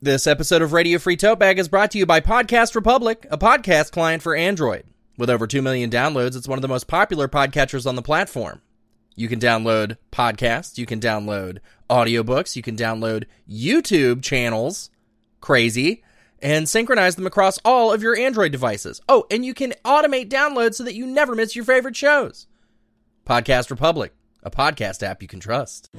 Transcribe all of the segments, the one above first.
This episode of Radio Free Tote Bag is brought to you by Podcast Republic, a podcast client for Android. With over 2 million downloads, it's one of the most popular podcatchers on the platform. You can download podcasts, you can download audiobooks, you can download YouTube channels, crazy, and synchronize them across all of your Android devices. Oh, and you can automate downloads so that you never miss your favorite shows. Podcast Republic, a podcast app you can trust.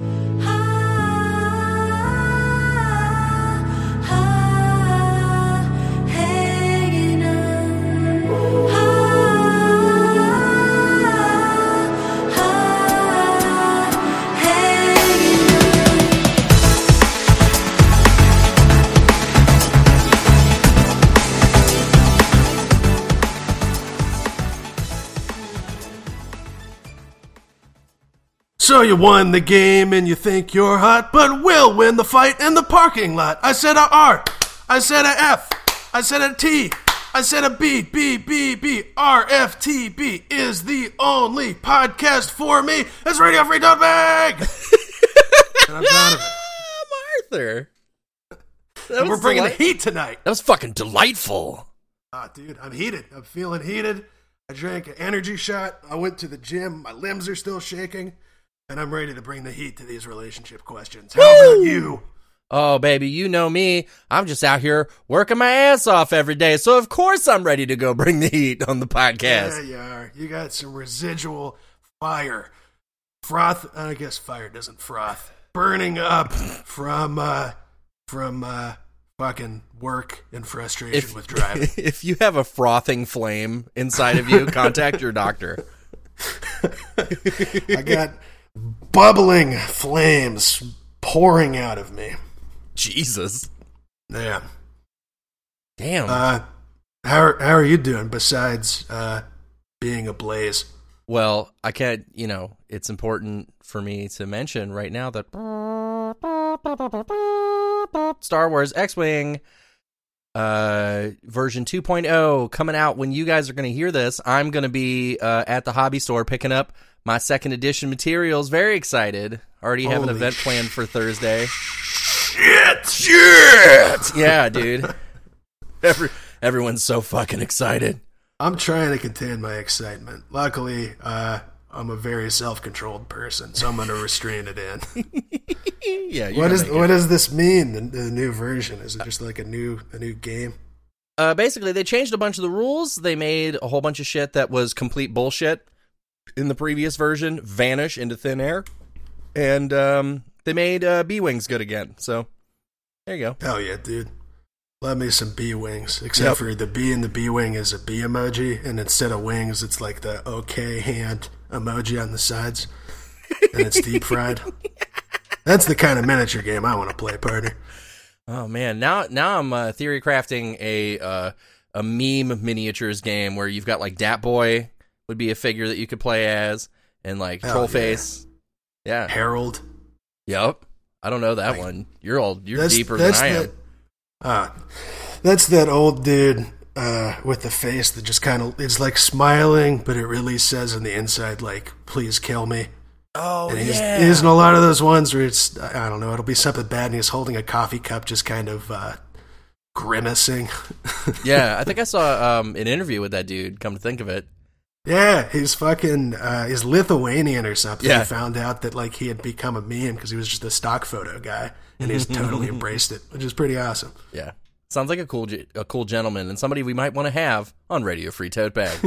So you won the game and you think you're hot, but we'll win the fight in the parking lot. I said a R, I said a F, I said a T, I said a B, B, B, B, R, F, T, B is the only podcast for me. It's Radio Free Tote Bag! and I'm proud of it. Arthur. That we're bringing delight- the heat tonight. That was fucking delightful. Ah, dude, I'm heated. I'm feeling heated. I drank an energy shot. I went to the gym. My limbs are still shaking. And I'm ready to bring the heat to these relationship questions. How about you? Oh, baby, you know me. I'm just out here working my ass off every day. So, of course, I'm ready to go bring the heat on the podcast. Yeah, you are. You got some residual fire. Froth. I guess fire doesn't froth. Burning up from, uh, from, uh, fucking work and frustration If, with driving. if you have a frothing flame inside of you, contact your doctor. I got bubbling flames pouring out of me. Jesus. Yeah. Damn. Uh, how are, how are you doing besides uh, being ablaze? well, I can't, you know, it's important for me to mention right now that Star Wars X Wing uh version 2.0 coming out when you guys are going to hear this i'm going to be uh, at the hobby store picking up my second edition materials very excited already have an Holy event planned for thursday Shit! Shit! yeah dude Every, everyone's so fucking excited I'm trying to contain my excitement. Luckily, uh, I'm a very self-controlled person, so I'm going to restrain it in. yeah what is it. what does this mean? The, the new version is it just like a new a new game? uh, basically they changed a bunch of the rules they made a whole bunch of shit that was complete bullshit in the previous version vanish into thin air and um, they made uh, b-wings good again so there you go Hell yeah, dude! Love me some B wings. Except Yep. for the B in the B wing is a B emoji, and instead of wings, it's like the okay hand emoji on the sides, and it's deep fried. That's the kind of miniature game I want to play, partner. Oh man, now now I'm uh, theory crafting a uh, a meme miniatures game where you've got like Dat Boy would be a figure that you could play as, and like Hell Trollface. Yeah. Harold. Yep. I don't know that one. You're all you're That's- deeper that's than I am. that- Ah, that's that old dude uh, with the face that just kind of it's like smiling, but it really says on the inside like "Please kill me." Oh And he's, yeah. he's in a lot of those ones where it's I don't know, it'll be something bad, and he's holding a coffee cup, just kind of uh, grimacing. yeah, I think I saw um, an interview with that dude. Come to think of it, yeah, he's fucking uh, he's Lithuanian or something. Yeah. He found out that like he had become a meme because he was just a stock photo guy, and he's totally embraced it, which is pretty awesome. yeah, sounds like a cool a cool gentleman and somebody we might want to have on Radio Free Tote Bag.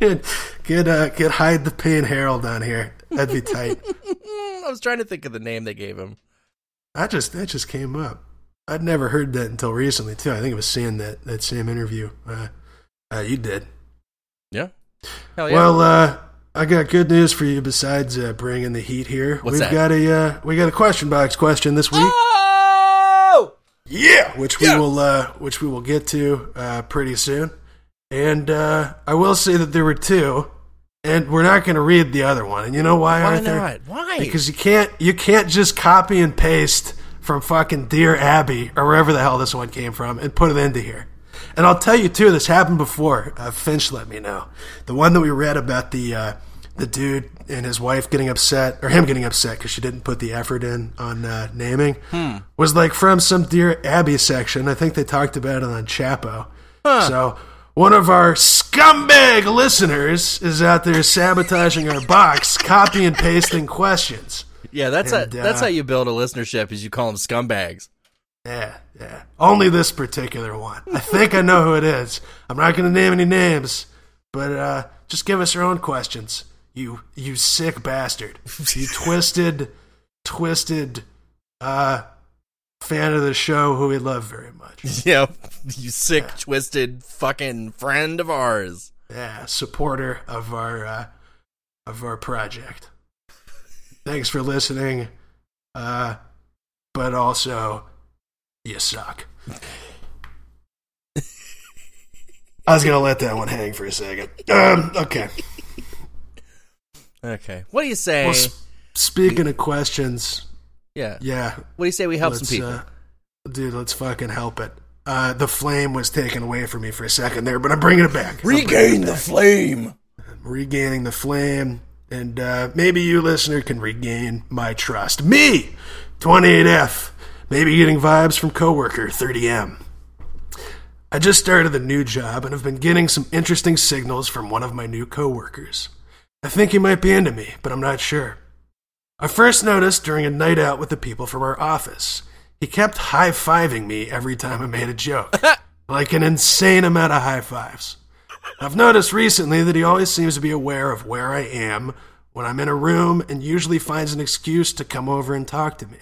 get uh, get hide the pain Harold on here. That'd be tight. I was trying to think of the name they gave him. I just that just came up. I'd never heard that until recently too. I think I was seeing that that same interview. Uh, uh, you did. Yeah. Hell yeah. Well, uh, I got good news for you. Besides uh, bringing the heat here, What's we've that? got a uh, we got a question box question this week. oh! Yeah, which we Yeah. will uh, which we will get to uh, pretty soon. And uh, I will say that there were two, and we're not going to read the other one. And you know why, Why Arthur? not? Why? Because you can't you can't just copy and paste from fucking Dear Abby or wherever the hell this one came from and put it into here. And I'll tell you too, this happened before. Uh, Finch let me know the one that we read about the uh, the dude and his wife getting upset, or him getting upset because she didn't put the effort in on uh, naming, was like from some Dear Abby section. I think they talked about it on Chapo. So one of our scumbag listeners is out there sabotaging our box, copy and pasting questions. Yeah, that's And, a, that's uh, how you build a listenership. Is you call them scumbags. Yeah, yeah. Only this particular one. I think I know who it is. I'm not going to name any names, but uh, just give us your own questions. You, you sick bastard. You twisted, twisted uh, fan of the show who we love very much. Yeah, you sick, twisted fucking friend of ours. Yeah, supporter of our uh, of our project. Thanks for listening, uh, but also you suck. I was gonna let that one hang for a second. Um, okay. Okay, what do you say? Well, s- speaking of questions, yeah. yeah, what do you say we help some people? uh, dude, let's fucking help it. Uh, the flame was taken away from me for a second there, but I'm bringing it back. I'm bringing it back. flame. regaining the flame, and uh, maybe you, listener, can regain my trust. Me, 28F, maybe getting vibes from coworker 30M. I just started a new job and have been getting some interesting signals from one of my new coworkers. I think he might be into me, but I'm not sure. I first noticed during a night out with the people from our office. He kept high fiving me every time I made a joke. like an insane amount of high fives. I've noticed recently that he always seems to be aware of where I am when I'm in a room and usually finds an excuse to come over and talk to me.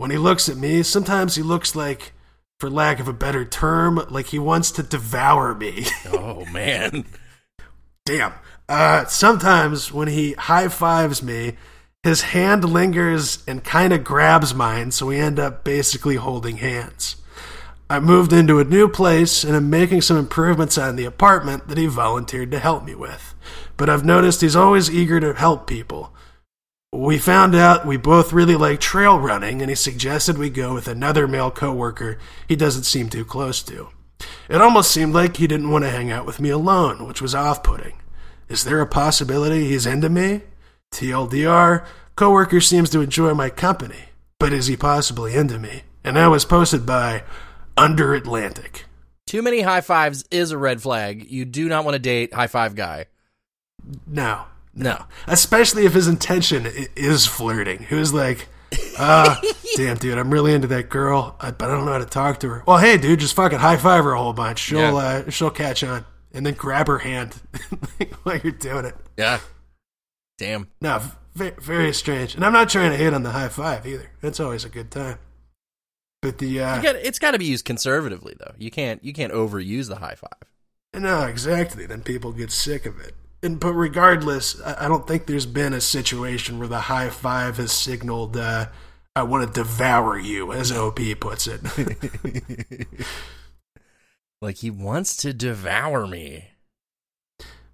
When he looks at me, sometimes he looks like, for lack of a better term, like he wants to devour me. Oh man. Damn. Uh, sometimes when he high fives me, his hand lingers and kind of grabs mine, so we end up basically holding hands. I moved into a new place and am making some improvements on the apartment that he volunteered to help me with. But I've noticed he's always eager to help people. We found out we both really like trail running, and he suggested we go with another male coworker he doesn't seem too close to. It almost seemed like he didn't want to hang out with me alone, which was off putting. Is there a possibility he's into me? TLDR, coworker seems to enjoy my company, but is he possibly into me? And that was posted by Under Atlantic. Too many high fives is a red flag. You do not want to date high five guy. No, No. especially if his intention is flirting. He was like, ah, damn, dude, I'm really into that girl, uh, but I don't know how to talk to her. Well, hey, dude, just fucking high five her a whole bunch. She'll, Yeah. uh, she'll catch on. And then grab her hand while you're doing it. Yeah. Damn. No, v- very strange. And I'm not trying to hate on the high five either. That's always a good time. But the, uh, You got it's got to be used conservatively though. You can't you can't overuse the high five. No, exactly. Then people get sick of it. And but regardless, I don't think there's been a situation where the high five has signaled, uh, "I want to devour you," as OP puts it. Like he wants to devour me.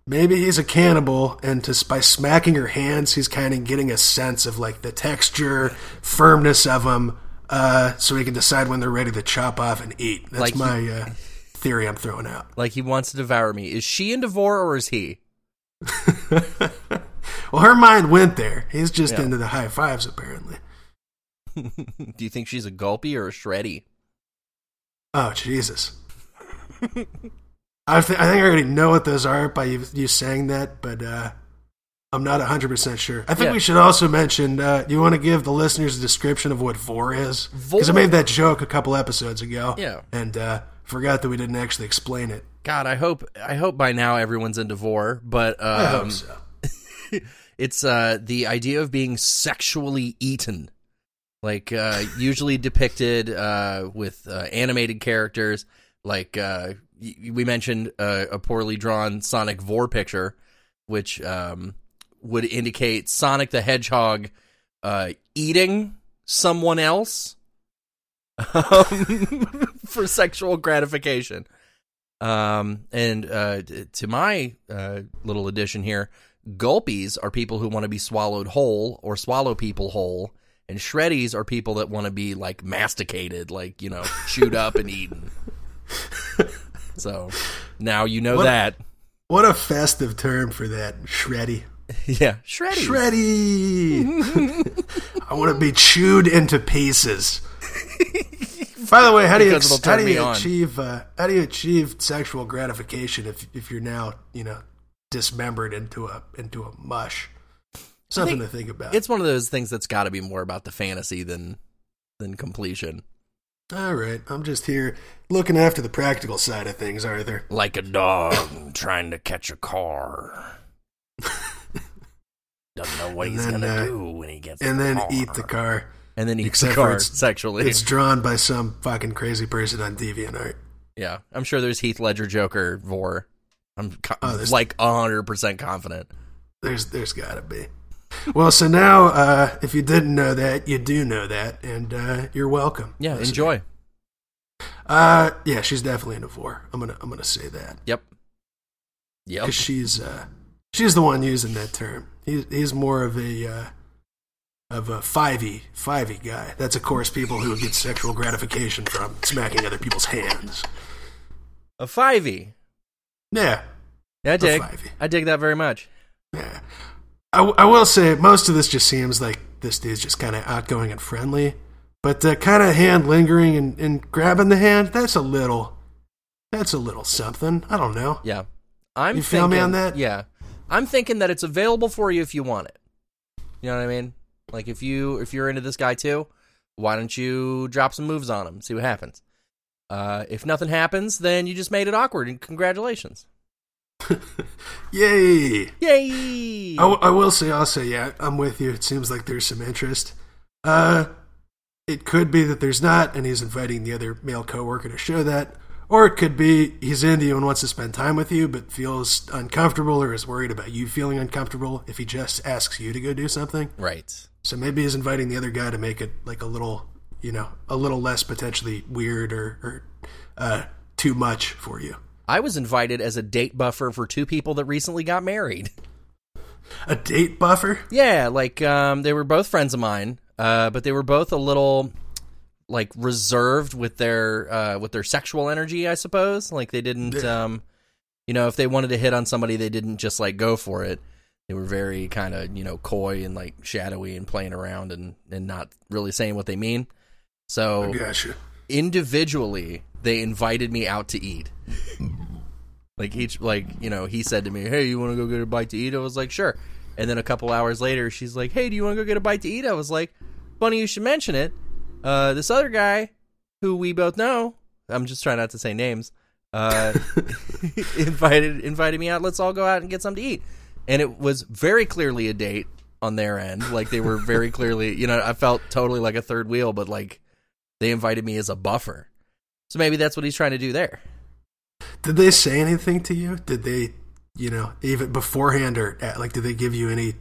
Maybe he's a cannibal, and by smacking her hands, he's kind of getting a sense of like the texture, firmness of them, uh, so he can decide when they're ready to chop off and eat. That's Like he- my uh, theory I'm throwing out. Like he wants to devour me. Is she into vore or is he? well, her mind went there. He's just Yeah. into the high fives, apparently. Do you think she's a gulpy or a shreddy? Oh Jesus! I, th- I think I already know what those are by you, you saying that, but uh, I'm not 100 percent sure. I think Yeah. we should also mention. Uh, you want to give the listeners a description of what vore is? Because I made that joke a couple episodes ago. Yeah. and uh, forgot that we didn't actually explain it. God, I hope I hope by now everyone's into vore, but um, I hope so. it's uh the idea of being sexually eaten. Like uh usually depicted uh with uh, animated characters. Like uh y- we mentioned uh, a poorly drawn sonic vore picture which um would indicate sonic the hedgehog uh eating someone else um, for sexual gratification um and uh to my uh little addition here Gulpies are people who want to be swallowed whole or swallow people whole, and shreddies are people that want to be like masticated, like you know, chewed up and eaten. So now you know What- that. What a festive term for that, shreddy. yeah, shreddy. Shreddy. I want to be chewed into pieces. By the way, how do you Because it'll how do you achieve uh, how do you achieve sexual gratification if if you're now you know dismembered into a into a mush? Something think to think about. It's one of those things that's got to be more about the fantasy than than completion. All right, I'm just here looking after the practical side of things, Arthur. Like a dog trying to catch a car. Doesn't know what And he's then, gonna uh, do when he gets And the then car. eat the car. And then the except car it's- sexually. It's drawn by some fucking crazy person on DeviantArt. yeah, I'm sure there's Heath Ledger Joker vore. I'm co- Oh, like hundred percent confident. There's there's gotta be. Well, so now uh, if you didn't know that, you do know that, and uh, you're welcome. Yeah, listener. enjoy. Uh, yeah, she's definitely into vore. I'm gonna I'm gonna say that Yep. Yep. because she's uh she's the one using that term. He's he's more of a uh, of a fivey fivey guy. That's of course people who get sexual gratification from smacking other people's hands. A fivey. Yeah, Yeah, I dig. I dig that very much. yeah. I, I will say most of this just seems like this dude's just kind of outgoing and friendly, but the kind of hand lingering and, and grabbing the hand that's a little that's a little something. I don't know. Yeah. I'm You feel me on that? Yeah. I'm thinking that it's available for you if you want it. You know what I mean? Like if you if you're into this guy too, why don't you drop some moves on him, see what happens. Uh, if nothing happens, then you just made it awkward and congratulations. Yay! Yay! I, w- I will say also, yeah, I'm with you. It seems like there's some interest. Uh, it could be that there's not, and he's inviting the other male coworker to show that, or it could be he's into you and wants to spend time with you, but feels uncomfortable or is worried about you feeling uncomfortable if he just asks you to go do something. right. So maybe he's inviting the other guy to make it like a little, you know, a little less potentially weird or, or uh, too much for you. I was invited as a date buffer for two people that recently got married. A date buffer? Yeah, like um, they were both friends of mine, uh, but they were both a little like reserved with their uh, with their sexual energy, I suppose. Like they didn't, Yeah. um, you know, if they wanted to hit on somebody, they didn't just like go for it. They were very kind of you know coy and like shadowy and playing around and and not really saying what they mean. So individually, they invited me out to eat. Like each, like you know, he said to me, "Hey, you want to go get a bite to eat?" I was like, "Sure." And then a couple hours later, she's like, "Hey, do you want to go get a bite to eat?" I was like, "Funny you should mention it." Uh, this other guy, who we both know, I'm just trying not to say names, uh, invited invited me out. Let's all go out and get something to eat. And it was very clearly a date on their end. Like they were very clearly, you know, I felt totally like a third wheel, but like they invited me as a buffer. So maybe that's what he's trying to do there. Did they say anything to you? Did they, you know, even beforehand or at, like, did they give you any,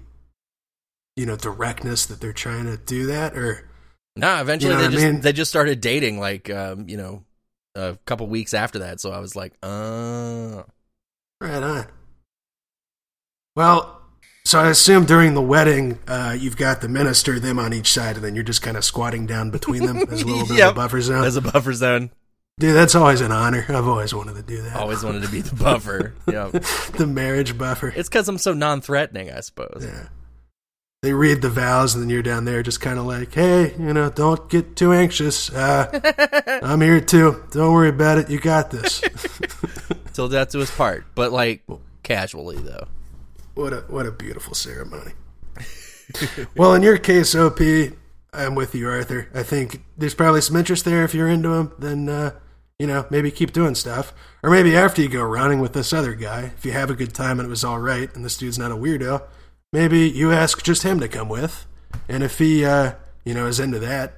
you know, directness that they're trying to do that? Or No, eventually You know they what I just mean? they just started dating like um, you know, a couple weeks after that. So I was like, uh right on. Well, so I assume during the wedding, uh, you've got the minister, them on each side, and then you're just kind of squatting down between them as a little bit of a buffer zone. as a buffer zone. Dude, that's always an honor. I've always wanted to do that. Always wanted to be the buffer. yeah. the marriage buffer. It's because I'm so non threatening, I suppose. Yeah. They read the vows, and then you're down there just kind of like, hey, you know, don't get too anxious. Uh, I'm here too. Don't worry about it. You got this. Till death to his part. But like casually though. What a what a beautiful ceremony. well, in your case, OP, I'm with you, Arthur. I think there's probably some interest there if you're into him. Then, uh, you know, maybe keep doing stuff, or maybe after you go running with this other guy, if you have a good time and it was all right, and this dude's not a weirdo, maybe you ask just him to come with, and if he, uh, you know, is into that,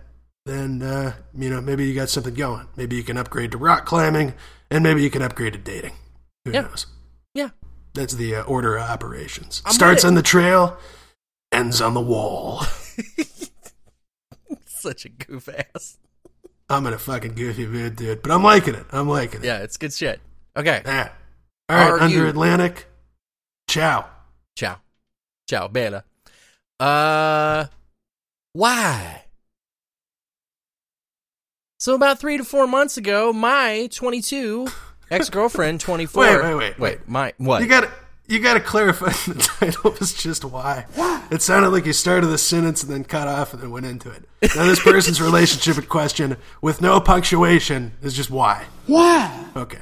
then uh, you know maybe you got something going. Maybe you can upgrade to rock climbing, and maybe you can upgrade to dating. Who Yeah. knows? That's the uh, order of operations. I'm Starts it. on the trail, ends on the wall. Such a goof ass. I'm in a fucking goofy mood, dude, but I'm liking it. I'm liking it. Yeah, it's good shit. Okay. Yeah. All right, Are Under you- Atlantic. Ciao. Ciao. Ciao, bella. Uh, why? So about three to four months ago, my 22 ex girlfriend, 24. Wait, wait, wait, wait. My what? You got to you got to clarify the title was just why. It sounded like you started the sentence and then cut off and then went into it. Now, this person's relationship in question, with no punctuation, is just why. Why? Okay.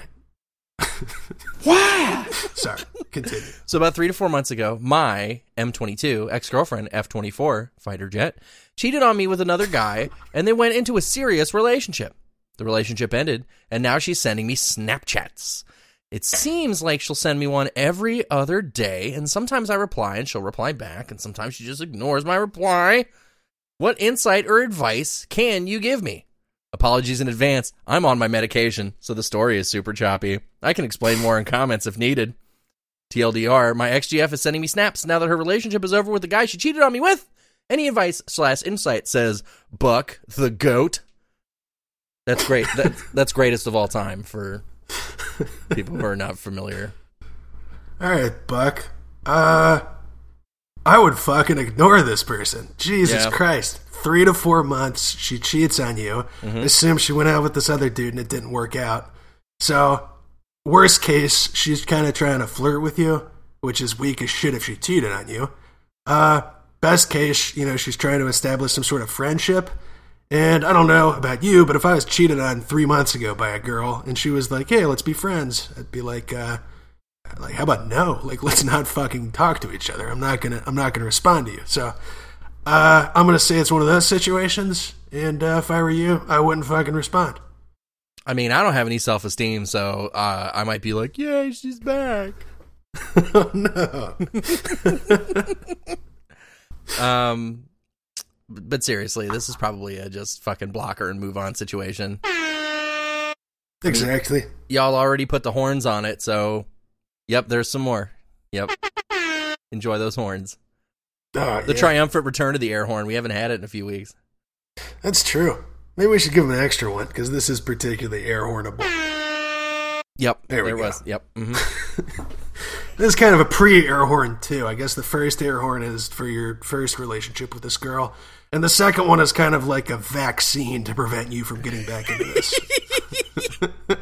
Why? Sorry. Continue. So about three to four months ago, my M22 ex girlfriend F24 fighter jet cheated on me with another guy, and they went into a serious relationship. The relationship ended, and now she's sending me Snapchats. It seems like she'll send me one every other day, and sometimes I reply and she'll reply back, and sometimes she just ignores my reply. What insight or advice can you give me? Apologies in advance. I'm on my medication, so the story is super choppy. I can explain more in comments if needed. TLDR, my XGF is sending me snaps now that her relationship is over with the guy she cheated on me with. Any advice slash insight says Buck the goat. That's great. That, that's greatest of all time for people who are not familiar. All right, Buck. Uh, I would fucking ignore this person. Jesus Yeah. Christ. Three to four months, she cheats on you. Mm-hmm. Assume she went out with this other dude and it didn't work out. So, worst case, she's kind of trying to flirt with you, which is weak as shit if she cheated on you. Uh, best case, you know, she's trying to establish some sort of friendship. And I don't know about you, but if I was cheated on three months ago by a girl and she was like, hey, let's be friends, I'd be like, uh, like how about no? Like let's not fucking talk to each other. I'm not gonna i'm not gonna respond to you. So uh i'm gonna say it's one of those situations and uh, if i were you i wouldn't fucking respond. I mean, I don't have any self esteem, so uh, I might be like, "Yay, she's back." oh no. Um, but seriously, this is probably a just fucking blocker and move on situation. exactly Y'all already put the horns on it, so yep, there's some more. Yep, enjoy those horns. oh, The yeah. triumphant return of the air horn. We haven't had it in a few weeks. that's true maybe we should give him an extra one because this is particularly air hornable Yep, There go. was. Yep. hmm this is kind of a pre-air horn too i guess the first air horn is for your first relationship with this girl and the second one is kind of like a vaccine to prevent you from getting back into this.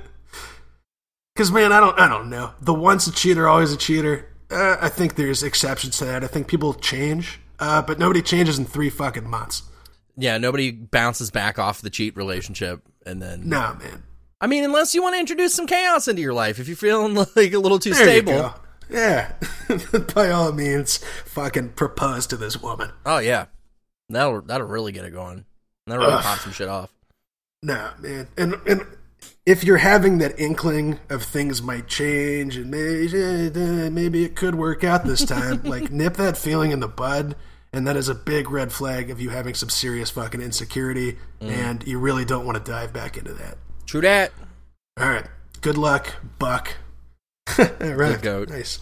Because man i don't i don't know. The once a cheater always a cheater uh, i think there's exceptions to that. I think people change uh, but nobody changes in three fucking months. Yeah, nobody bounces back off the cheat relationship, and then nah man. I mean, unless you want to introduce some chaos into your life, if you're feeling like a little too there stable. you go. Yeah. By all means fucking propose to this woman. Oh yeah, that'll that'll really get it going. That'll really pop some shit off. Nah, man. And and if you're having that inkling of things might change and maybe eh, maybe it could work out this time, like nip that feeling in the bud. And that is a big red flag of you having some serious fucking insecurity, and you really don't want to dive back into that. True that. All right, good luck, Buck. All right, goat. Nice.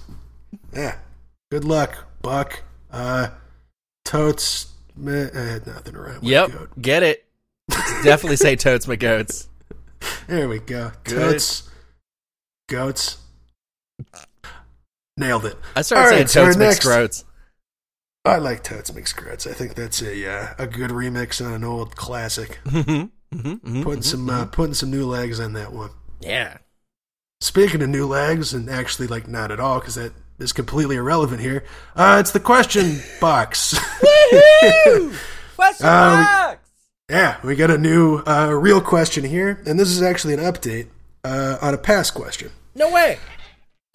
Yeah, good luck, Buck. Uh, totes. Meh, uh, nothing around. with Yep, goat. get it. Definitely say totes my goats. There we go. Good. Totes. Goats. Nailed it. I started All saying right, totes next- groats. I like Totes Mixed Grits. I think that's a uh, a good remix on an old classic. Mm-hmm. Mm-hmm. Putting some uh, putting some new legs on that one. Yeah. Speaking of new legs, and actually like not at all because that is completely irrelevant here. Uh, it's the question box. Question Uh, box. yeah, we got a new uh, real question here, and this is actually an update uh, on a past question. No way.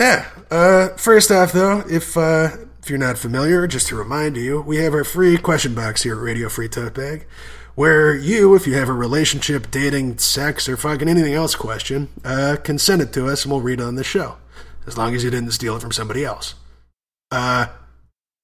Yeah. Uh, first off, though, if uh, if you're not familiar, just to remind you, we have our free question box here at Radio Free Tote Bag, where you, if you have a relationship, dating, sex, or fucking anything else question, uh, can send it to us and we'll read it on the show, as long as you didn't steal it from somebody else. Uh,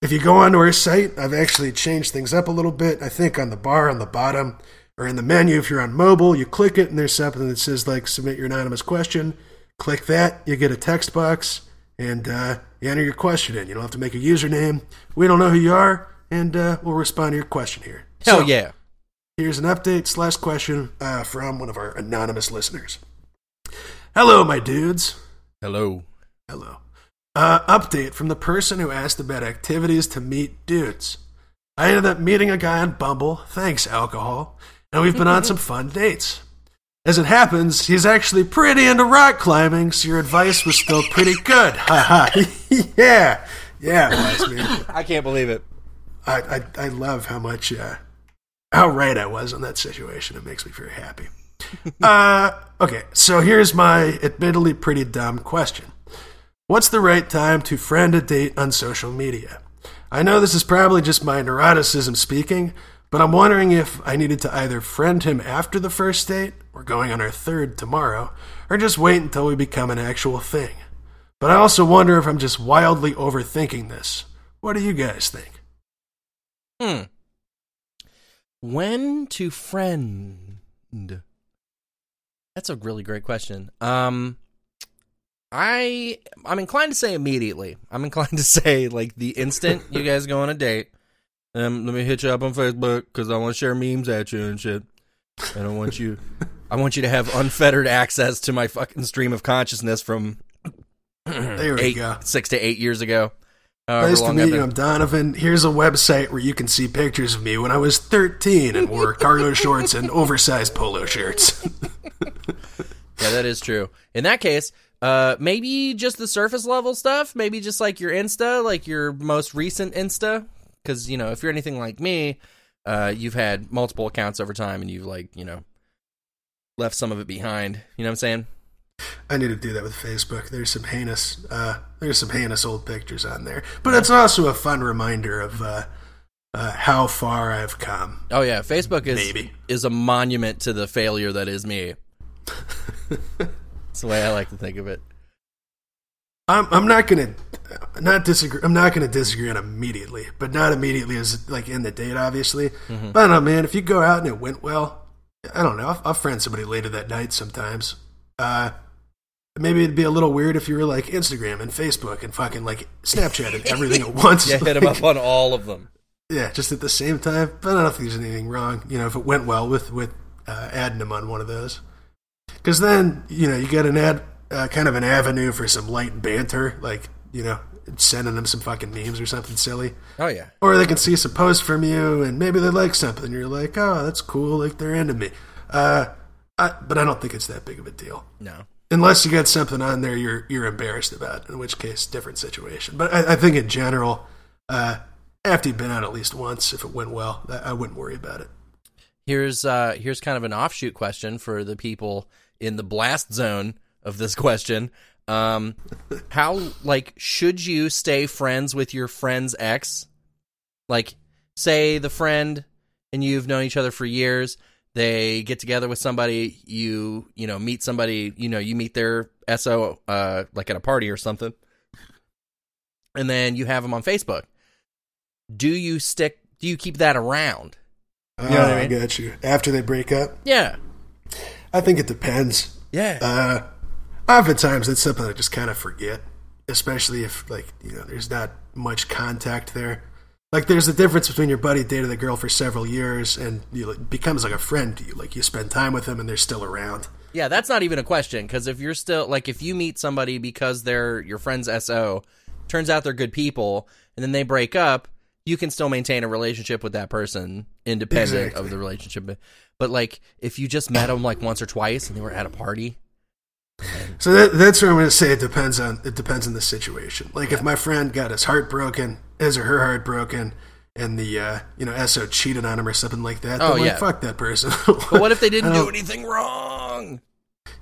if you go onto our site, I've actually changed things up a little bit. I think on the bar on the bottom or in the menu, if you're on mobile, you click it and there's something that says like submit your anonymous question. Click that, you get a text box, and uh, you enter your question in. You don't have to make a username. We don't know who you are, and uh, we'll respond to your question here. Hell So, yeah. Here's an update slash question uh, from one of our anonymous listeners. Hello, my dudes. Hello. Hello. Uh, update from the person who asked about activities to meet dudes. I ended up meeting a guy on Bumble, thanks alcohol, and we've been on some fun dates. As it happens, he's actually pretty into rock climbing, so your advice was still pretty good. Ha ha. yeah. Yeah, it was, man. I can't believe it. I, I, I love how much, uh, how right I was on that situation. It makes me very happy. uh, okay, so here's my admittedly pretty dumb question What's the right time to friend a date on social media? I know this is probably just my neuroticism speaking, but I'm wondering if I needed to either friend him after the first date, we're going on our third tomorrow, or just wait until we become an actual thing. But I also wonder if I'm just wildly overthinking this. What do you guys think? Hmm. When to friend? That's a really great question. Um, I I'm inclined to say immediately. I'm inclined to say like the instant you guys go on a date. Um, let me hit you up on Facebook because I want to share memes at you and shit. And I want you, I want you to have unfettered access to my fucking stream of consciousness from There we eight, go. six to eight years ago. However Nice to meet you. I'm Donovan. Here's a website where you can see pictures of me when I was 13 and wore cargo shorts and oversized polo shirts. Yeah, that is true. In that case, uh, maybe just the surface level stuff. Maybe just like your Insta, like your most recent Insta. Because you know, if you're anything like me, uh, you've had multiple accounts over time, and you've like you know left some of it behind. You know what I'm saying? I need to do that with Facebook. There's some heinous, uh, there's some heinous old pictures on there, but it's also a fun reminder of uh, uh, how far I've come. Oh yeah, Facebook is Maybe. is a monument to the failure that is me. That's the way I like to think of it. I'm, I'm not gonna not disagree. I'm not gonna disagree on immediately, but not immediately as like in the date, obviously. But I don't know, man. If you go out and it went well, I don't know. I'll, I'll friend somebody later that night sometimes. Uh, maybe it'd be a little weird if you were like Instagram and Facebook and fucking like Snapchat and everything at once. Yeah, hit them up on all of them. Yeah, just at the same time. But I don't think there's anything wrong. You know, if it went well with with uh, adding them on one of those, because then you know you get an ad, uh, kind of an avenue for some light banter, like you know sending them some fucking memes or something silly, Oh yeah, or they can see some posts from you and maybe they like something. You're like, oh, that's cool. Like they're into me. Uh, I, but I don't think it's that big of a deal. no. Unless you got something on there you're you're embarrassed about, in which case different situation. But I, I think in general, uh, after you've been out at least once, if it went well, I, I wouldn't worry about it. Here's uh here's kind of an offshoot question for the people in the blast zone of this question. Um how like should you stay friends with your friend's ex? Like say the friend and you've known each other for years, they get together with somebody, you you know, meet somebody, you know, you meet their SO uh like at a party or something. And then you have them on Facebook. Do you stick do you keep that around? You know what I mean? Ah, got you. After they break up, Yeah. I think it depends. Yeah. Uh, oftentimes, it's something I just kind of forget, especially if like you know there's not much contact there. Like there's a difference between your buddy dated a girl for several years and you know, it becomes like a friend to you. Like you spend time with them and they're still around. Yeah, that's not even a question because if you're still like if you meet somebody because they're your friend's SO, turns out they're good people, and then they break up, you can still maintain a relationship with that person independent Exactly. of the relationship. But like if you just met them like once or twice and they were at a party, So that, that's where I'm going to say it depends on it depends on the situation. Like if my friend got his heart broken, his or her heart broken, and the uh, you know SO cheated on him or something like that, then Oh, like, yeah. fuck that person. but what if they didn't do anything wrong?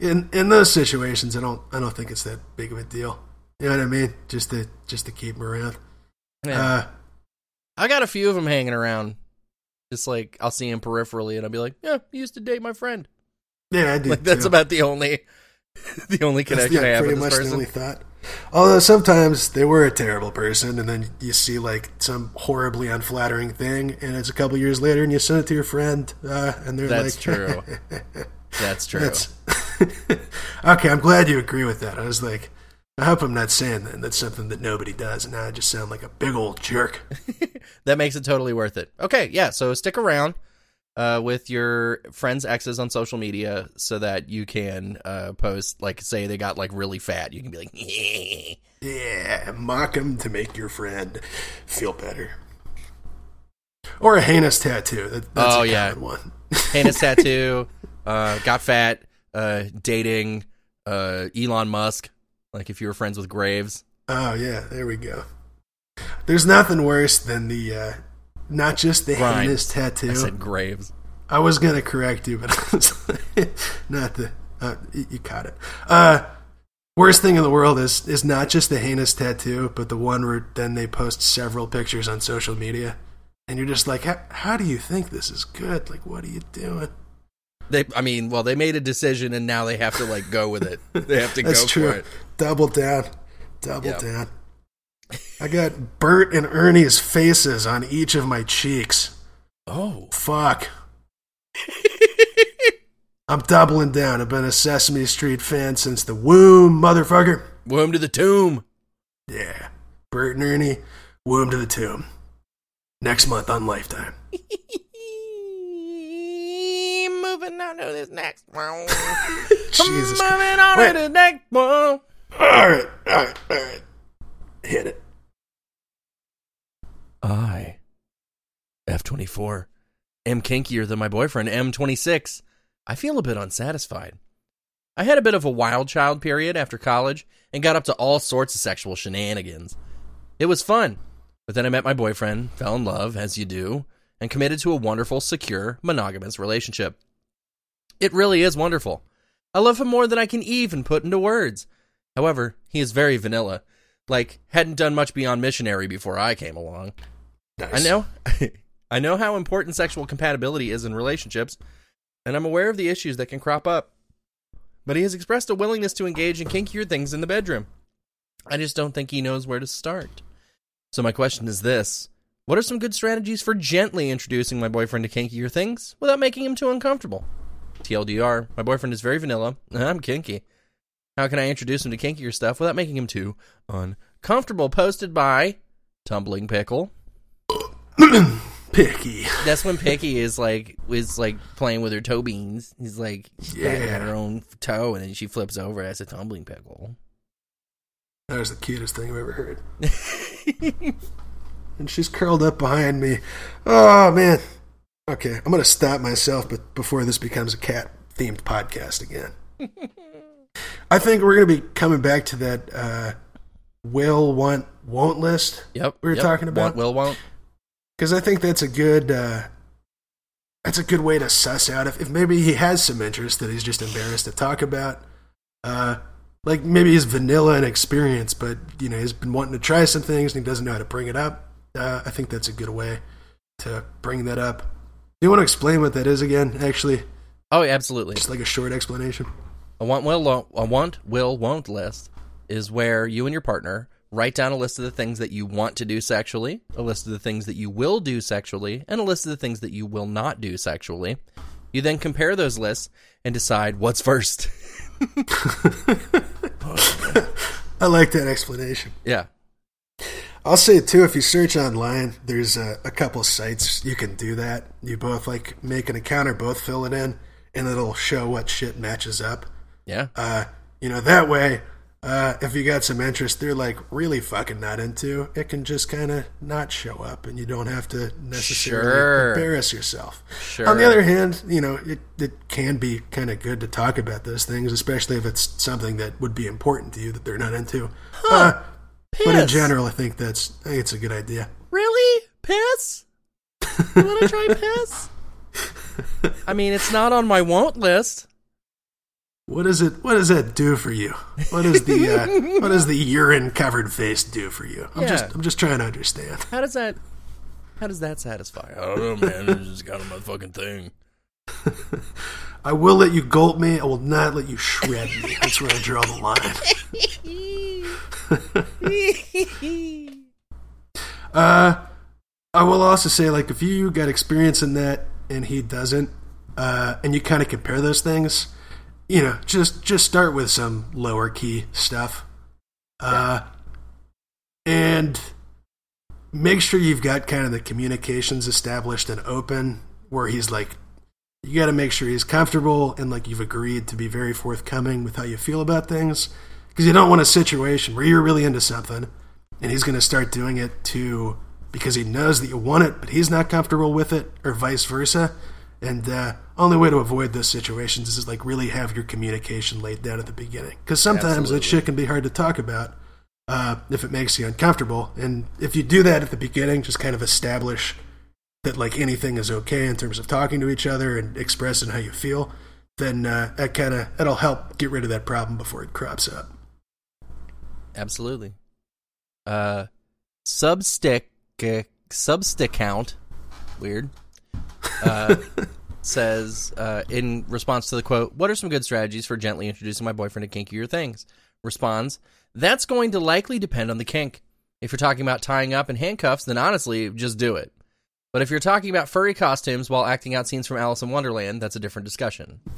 in in those situations? I don't I don't think it's that big of a deal. You know what I mean? Just to just to keep them around. Yeah. Uh, I got a few of them hanging around. Just like I'll see him peripherally, and I'll be like, "Yeah, he used to date my friend." yeah, I do. Like that's too. about the only, the only That's, connection I have pretty with much this the person. only thought. Although sometimes they were a terrible person, and then you see like some horribly unflattering thing, and it's a couple years later, and you send it to your friend, uh, and they're That's like, "That's true. That's true. That's okay. I'm glad you agree with that. I was like, I hope I'm not saying that. That's something that nobody does, and now I just sound like a big old jerk. that makes it totally worth it. Okay, yeah. So stick around uh, with your friends' exes on social media so that you can uh, post, like, say they got like really fat. You can be like, Yeah, mock them to make your friend feel better. Or a heinous tattoo. That, that's Oh, a yeah. one. heinous tattoo, uh, got fat, uh, dating uh, Elon Musk. Like if you were friends with Graves. Oh yeah, there we go. There's nothing worse than the uh, not just the heinous tattoo. I said Graves. I was gonna correct you, but I not the. Uh, you you caught it. Uh, worst thing in the world is is not just the heinous tattoo, but the one where then they post several pictures on social media, and you're just like, how, how do you think this is good? Like, what are you doing? They, I mean, well, they made a decision and now they have to like go with it. They have to That's go true. for it. Double down, double Yep. down. I got Bert and Ernie's faces on each of my cheeks. Oh, Fuck. I'm doubling down. I've been a Sesame Street fan since the womb, motherfucker. womb to the tomb. Yeah. Bert and Ernie, womb to the tomb. Next month on Lifetime. Moving on to this next one. Jesus Christ. Moving on Wait. to the next one. All right, all right, all right. Hit it. I, F24, am kinkier than my boyfriend, M26. I feel a bit unsatisfied. I had a bit of a wild child period after college and got up to all sorts of sexual shenanigans. It was fun, but then I met my boyfriend, fell in love, as you do, and committed to a wonderful, secure, monogamous relationship. It really is wonderful. I love him more than I can even put into words. However, he is very vanilla. Like, hadn't done much beyond missionary before I came along. Nice. I know I know how important sexual compatibility is in relationships, and I'm aware of the issues that can crop up. But he has expressed a willingness to engage in kinkier things in the bedroom. I just don't think he knows where to start. So my question is this. What are some good strategies for gently introducing my boyfriend to kinkier things without making him too uncomfortable? TLDR, my boyfriend is very vanilla, and I'm kinky. How can I introduce him to kinkier stuff without making him too uncomfortable? Posted by Tumbling Pickle. Picky. That's when Picky is like is like playing with her toe beans. He's like Yeah. at her own toe, and then she flips over as a tumbling pickle. That was the cutest thing I've ever heard. and she's curled up behind me. Oh man. Okay, I'm gonna stop myself, but before this becomes a cat themed podcast again. I think we're gonna be coming back to that uh, will want won't list Yep, We were yep. talking about- Want, will won't. because I think that's a good uh, that's a good way to suss out if, if maybe he has some interest that he's just embarrassed to talk about. Uh, like maybe he's vanilla in experience, but you know he's been wanting to try some things and he doesn't know how to bring it up. Uh, I think that's a good way to bring that up. Do you want to explain what that is again? Actually, Oh, absolutely. just like a short explanation. A want will a want will won't list is where you and your partner write down a list of the things that you want to do sexually, a list of the things that you will do sexually, and a list of the things that you will not do sexually. You then compare those lists and decide what's first. I like that explanation. yeah. I'll say too, if you search online, there's a, a couple sites you can do that. You both like make an account or both fill it in, and it'll show what shit matches up. Yeah. Uh, you know that way, uh, if you got some interest they're like really fucking not into, it can just kind of not show up, and you don't have to necessarily Sure. embarrass yourself. Sure. On the other hand, you know it it can be kind of good to talk about those things, especially if it's something that would be important to you that they're not into. Uh, but in general, I think that's I think it's a good idea. Really? Piss? You want to try piss? I mean, it's not on my won't list. What does it? What does that do for you? What does the uh, what does the urine covered face do for you? I'm Yeah. just I'm just trying to understand. How does that? How does that satisfy? I don't know, man. It's just kind of my fucking thing. I will let you gulp me. I will not let you shred me. That's where I draw the line. Uh, I will also say, like, if you got experience in that and he doesn't, uh, and you kind of compare those things, you know, just just start with some lower key stuff, uh, and make sure you've got kind of the communications established and open, where he's like, you got to make sure he's comfortable and like you've agreed to be very forthcoming with how you feel about things, because you don't want a situation where you're really into something and he's going to start doing it too because he knows that you want it, but he's not comfortable with it, or vice versa. And uh, only way to avoid those situations is like really have your communication laid down at the beginning, because sometimes Absolutely. that shit can be hard to talk about uh, if it makes you uncomfortable. And if you do that at the beginning, just kind of establish that like anything is okay in terms of talking to each other and expressing how you feel, then uh, that kind of that'll help get rid of that problem before it crops up. Absolutely. Uh, Substick, uh, Substick count, weird, uh, says, uh, in response to the quote, What are some good strategies for gently introducing my boyfriend to kinkier things? Responds, That's going to likely depend on the kink. If you're talking about tying up in handcuffs, then honestly, just do it. But if you're talking about furry costumes while acting out scenes from Alice in Wonderland, that's a different discussion.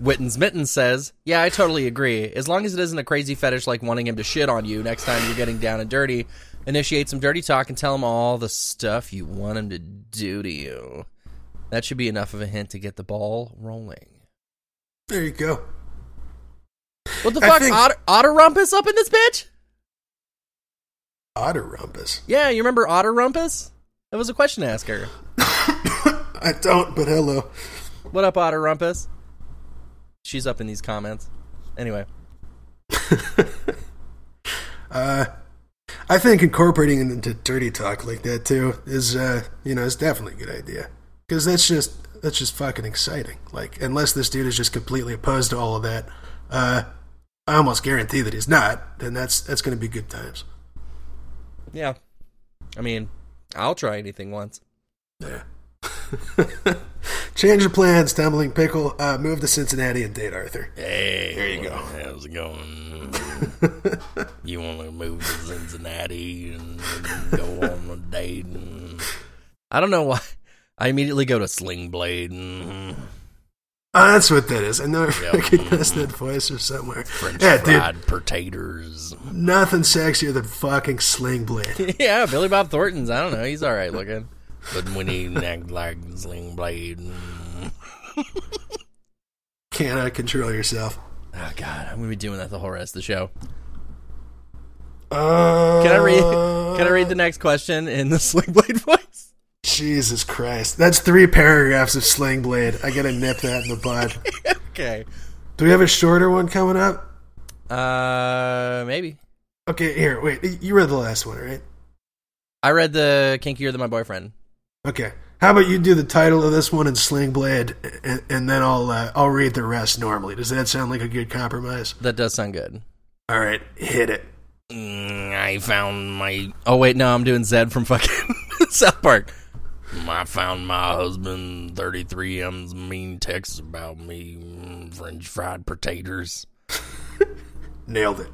Witten's Mitten says, Yeah, I totally agree. As long as it isn't a crazy fetish like wanting him to shit on you next time you're getting down and dirty, initiate some dirty talk and tell him all the stuff you want him to do to you. That should be enough of a hint to get the ball rolling. There you go. What the I fuck? think- Otter, Otter Rumpus up in this bitch? Otter rumpus. Yeah, you remember Otter Rumpus? That was a question asker. I don't, but hello. What up, Otter Rumpus? She's up in these comments. Anyway, Uh, I think incorporating it into dirty talk like that too is, uh, you know, is definitely a good idea because that's just that's just fucking exciting. Like, unless this dude is just completely opposed to all of that, uh, I almost guarantee that he's not. Then that's that's going to be good times. Yeah. I mean, I'll try anything once. Yeah. Change your plans, tumbling pickle. Uh, move to Cincinnati and date Arthur. Hey, There you go. How's it going? you want to move to Cincinnati and go on a date? And... I don't know why. I immediately go to Sling Blade and Oh, that's what that is. I know I Yep. recognize that voice or somewhere. French yeah, dude. fried potatoes. Nothing sexier than fucking Sling Blade. yeah, Billy Bob Thornton's. I don't know. He's all right looking. But when he act like Sling Blade. mm. Cannot control yourself. Oh, God. I'm going to be doing that the whole rest of the show. Uh, Can I read, can I read the next question in the Sling Blade voice? Jesus Christ. That's three paragraphs of Sling Blade. I gotta nip that in the bud. Okay. Do we have a shorter one coming up? Uh, maybe. Okay, here, wait. You read the last one, right? I read the Kinkier Than My Boyfriend. Okay. How about you do the title of this one in Sling Blade, and, and then I'll uh, I'll read the rest normally. Does that sound like a good compromise? That does sound good. All right, hit it. Mm, I found my. Oh wait, no, I'm doing Zed from fucking South Park. I found my husband 33M's mean texts about me, mm, French fried potatoes, Nailed it.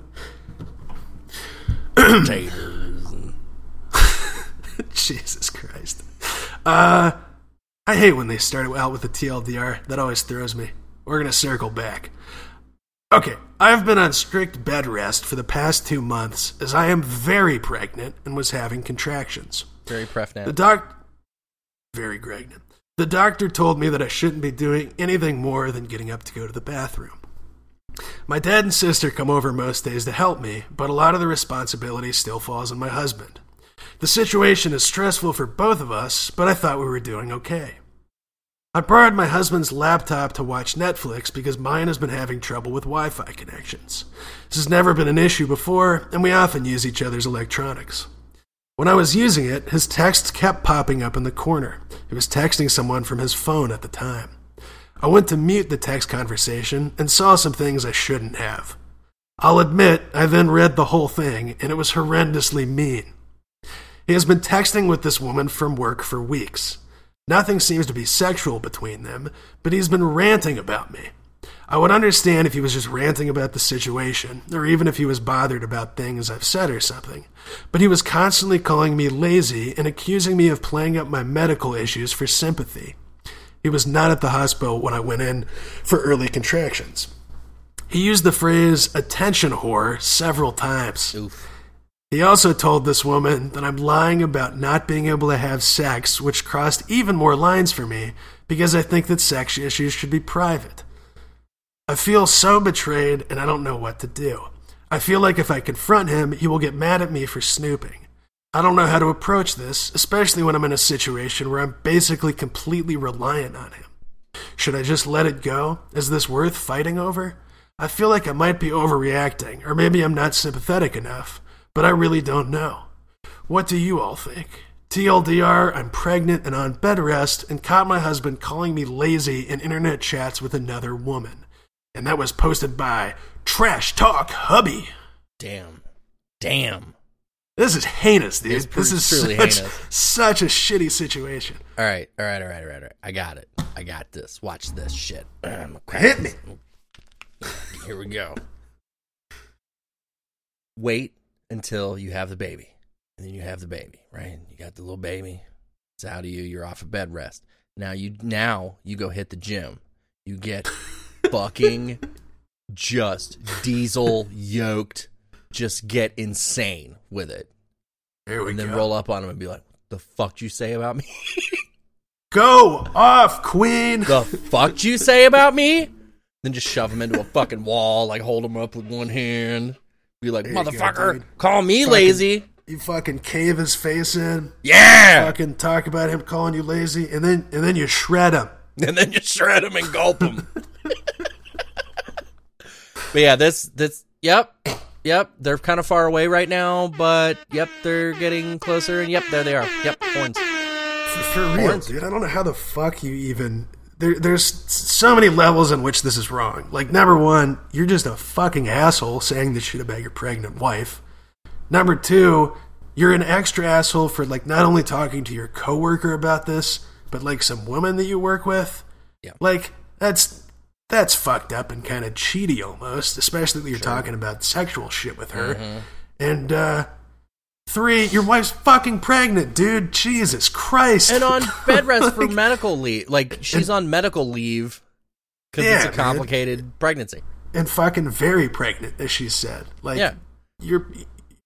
potatoes. and- Jesus Christ. Uh, I hate when they start out with the TLDR. That always throws me. We're gonna circle back. Okay, I've been on strict bed rest for the past two months as I am very pregnant and was having contractions. Very pregnant. The prefnet. doc, very pregnant. The doctor told me that I shouldn't be doing anything more than getting up to go to the bathroom. My dad and sister come over most days to help me, but a lot of the responsibility still falls on my husband. The situation is stressful for both of us, but I thought we were doing okay. I borrowed my husband's laptop to watch Netflix because mine has been having trouble with Wi Fi connections. This has never been an issue before, and we often use each other's electronics. When I was using it, his texts kept popping up in the corner. He was texting someone from his phone at the time. I went to mute the text conversation and saw some things I shouldn't have. I'll admit, I then read the whole thing, and it was horrendously mean. He has been texting with this woman from work for weeks. Nothing seems to be sexual between them, but he's been ranting about me. I would understand if he was just ranting about the situation, or even if he was bothered about things I've said or something. But he was constantly calling me lazy and accusing me of playing up my medical issues for sympathy. He was not at the hospital when I went in for early contractions. He used the phrase attention whore several times. Oof. He also told this woman that I'm lying about not being able to have sex, which crossed even more lines for me because I think that sex issues should be private. I feel so betrayed and I don't know what to do. I feel like if I confront him, he will get mad at me for snooping. I don't know how to approach this, especially when I'm in a situation where I'm basically completely reliant on him. Should I just let it go? Is this worth fighting over? I feel like I might be overreacting, or maybe I'm not sympathetic enough, but I really don't know. What do you all think? TLDR, I'm pregnant and on bed rest and caught my husband calling me lazy in internet chats with another woman. And that was posted by Trash Talk Hubby. Damn. Damn. This is heinous, dude. Pretty- this is truly such, heinous. such a shitty situation. All right, all right, all right, all right, all right. I got it. I got this. Watch this shit. Um. Hit me. Here we go. Wait until you have the baby. And then you have the baby, right? You got the little baby. It's out of you. You're off of bed rest. Now you now you go hit the gym. You get fucking just diesel yoked. Just get insane with it. There we And then go. roll up on him and be like, the fuck you say about me? Go off, Queen. the fuck you say about me? Then just shove him into a fucking wall, like hold him up with one hand. Be like, you go, motherfucker, call me Fucking- lazy. You fucking cave his face in. Yeah. Fucking talk about him calling you lazy, and then and then you shred him. And then you shred him and gulp him. but yeah, this this yep. Yep, they're kind of far away right now, but yep, they're getting closer and yep, there they are. Yep, horns. For, for real, Horns. dude. I don't know how the fuck you even. There, there's so many levels in which this is wrong. Like, number one, you're just a fucking asshole saying this shit about your pregnant wife. Number two, you're an extra asshole for like not only talking to your coworker about this, but like some woman that you work with. Yeah. Like that's that's fucked up and kind of cheaty almost, especially when you're talking about sexual shit with her. Mm-hmm. And uh three, your wife's fucking pregnant, dude. Jesus Christ. And on bed rest for medical leave. Like she's on medical leave because it's Yeah, a man. complicated pregnancy. and fucking very pregnant, as she said. Like, Yeah. you're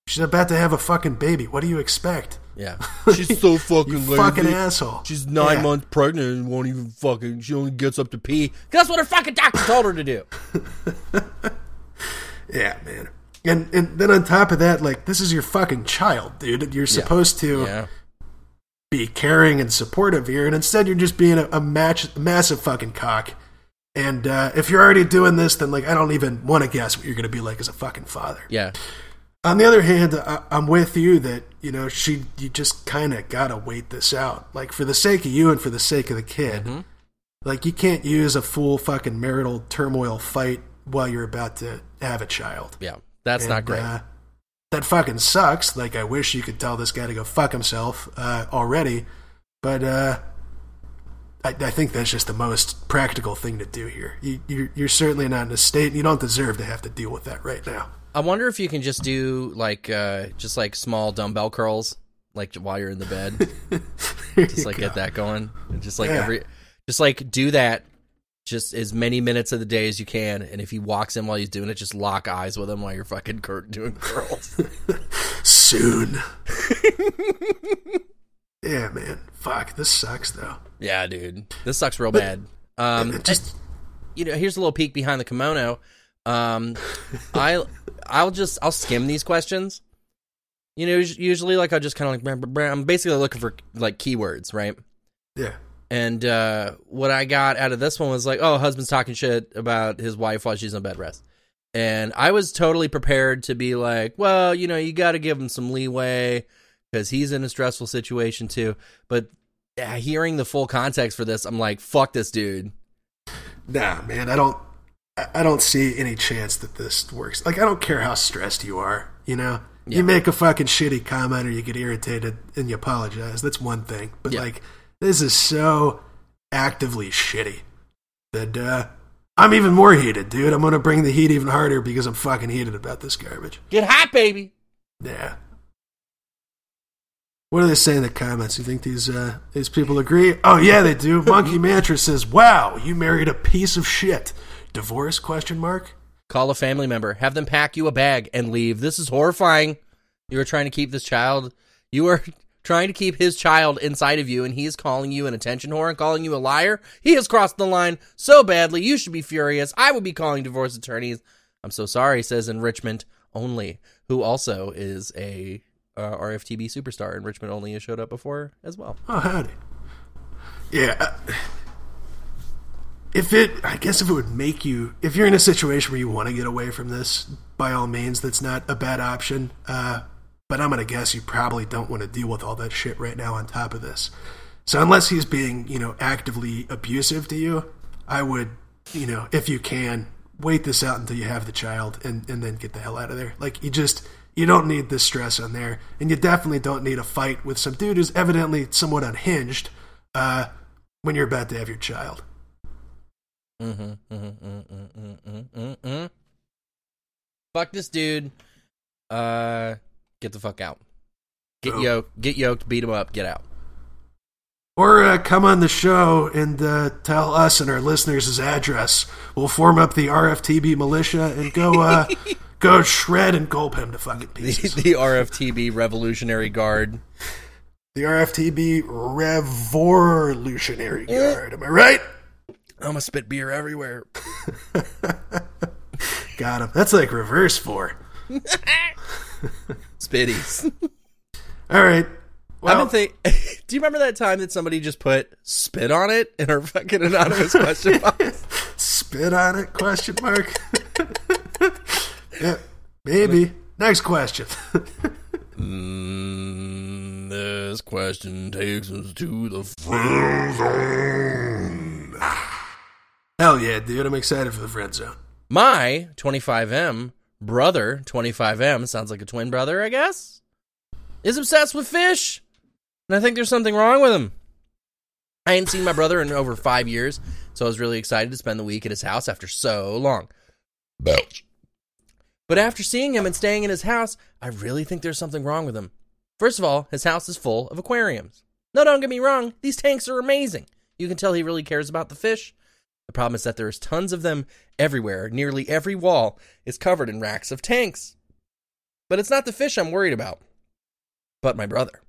she's about to have a fucking baby. What do you expect? Yeah. She's so fucking lazy. fucking asshole. She's nine Yeah. months pregnant and won't even fucking. She only gets up to pee. that's what her fucking doctor told her to do. Yeah, man. And and then on top of that, like this is your fucking child, dude. You're supposed to Yeah. be caring and supportive here, and instead you're just being a, a match, massive fucking cock. And uh, if you're already doing this, then like I don't even want to guess what you're gonna be like as a fucking father. Yeah. On the other hand, I, I'm with you that you know she you just kind of gotta wait this out, like for the sake of you and for the sake of the kid. Mm-hmm. Like you can't use a full fucking marital turmoil fight while you're about to have a child. Yeah. That's not great. uh, that fucking sucks. Like I wish you could tell this guy to go fuck himself uh, already, but uh, I, I think that's just the most practical thing to do here. You, you're, you're certainly not in a state, and you don't deserve to have to deal with that right now. I wonder if you can just do like uh just like small dumbbell curls like while you're in the bed. just like get that going. And just like Yeah. every just like do that just as many minutes of the day as you can and if he walks in while he's doing it just lock eyes with him while you're fucking cur- doing curls. soon. yeah, man. Fuck, this sucks though. yeah, dude. This sucks real bad. Um just you know, here's a little peek behind the kimono. Um, I, I'll just I'll skim these questions. You know, usually like I just kind of like. I'm basically looking for like keywords, right? yeah. And uh, what I got out of this one was like, oh, husband's talking shit about his wife while she's on bed rest. And I was totally prepared to be like, well, you know, you got to give him some leeway because he's in a stressful situation too. But hearing the full context for this, I'm like, fuck this dude. Nah, man. I don't. I don't see any chance that this works. Like, I don't care how stressed you are. You know, Yeah. you make a fucking shitty comment or you get irritated and you apologize. That's one thing. But Yeah. like, this is so actively shitty that uh, I'm even more heated, dude. I'm gonna bring the heat even harder because I'm fucking heated about this garbage. Get hot, baby. Yeah. What do they say in the comments? You think these uh, these people agree? Oh yeah, they do. Monkey Mantra says, "Wow, you married a piece of shit." Divorce? Question mark. Call a family member. Have them pack you a bag and leave. This is horrifying. You are trying to keep this child. You are trying to keep his child inside of you, and he is calling you an attention whore and calling you a liar. He has crossed the line so badly. You should be furious. I would be calling divorce attorneys. I'm so sorry, says enrichment only, who also is a uh, RFTB superstar, Enrichment only has showed up before as well. Oh, howdy. Yeah. If it, I guess if it would make you, if you're in a situation where you want to get away from this, by all means, that's not a bad option. Uh, but I'm to guess you probably don't want to deal with all that shit right now on top of this. So unless he's being, you know, actively abusive to you, I would, you know, if you can, wait this out until you have the child and, and then get the hell out of there. Like, you just, you don't need this stress on there. And you definitely don't need a fight with some dude who's evidently somewhat unhinged uh, when you're about to have your child. Mm-hmm, mm-hmm, mm-hmm, mm-hmm, mm-hmm, mm-hmm. Fuck this dude. Uh, get the fuck out. Get Oh. yoked. Get yoked. Beat him up. Get out. Or uh, come on the show and uh, tell us and our listeners his address. We'll form up the RFTB militia and go uh, go shred and gulp him to fucking The, pieces. the RFTB Revolutionary Guard. The RFTB Revolutionary Guard. Am I right? I'm gonna spit beer everywhere. Got him. That's like reverse four. Spitties. All right. I've Well, been think. Do you remember that time that somebody just put spit on it in our fucking anonymous question box? spit on it? Question mark. yeah, maybe. Next question. Mm, this question takes us to the Hell yeah, dude! I'm excited for the friend zone. My 25M brother, 25M, sounds like a twin brother, I guess, is obsessed with fish. And I think there's something wrong with him. I ain't seen my brother in over five years, so I was really excited to spend the week at his house after so long. But after seeing him and staying in his house, I really think there's something wrong with him. First of all, his house is full of aquariums. No, don't get me wrong, these tanks are amazing. You can tell he really cares about the fish. The problem is that there's tons of them everywhere. Nearly every wall is covered in racks of tanks. But it's not the fish I'm worried about, but my brother.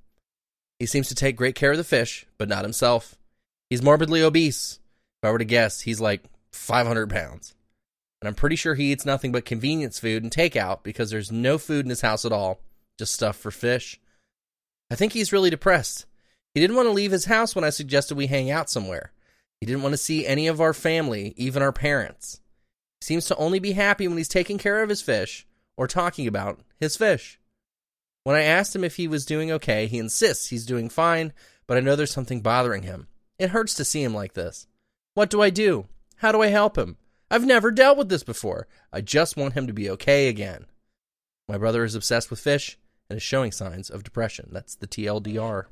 He seems to take great care of the fish, but not himself. He's morbidly obese. If I were to guess, he's like 500 pounds. And I'm pretty sure he eats nothing but convenience food and takeout because there's no food in his house at all, just stuff for fish. I think he's really depressed. He didn't want to leave his house when I suggested we hang out somewhere. He didn't want to see any of our family, even our parents. He seems to only be happy when he's taking care of his fish or talking about his fish. When I asked him if he was doing okay, he insists he's doing fine, but I know there's something bothering him. It hurts to see him like this. What do I do? How do I help him? I've never dealt with this before. I just want him to be okay again. My brother is obsessed with fish and is showing signs of depression. That's the TLDR.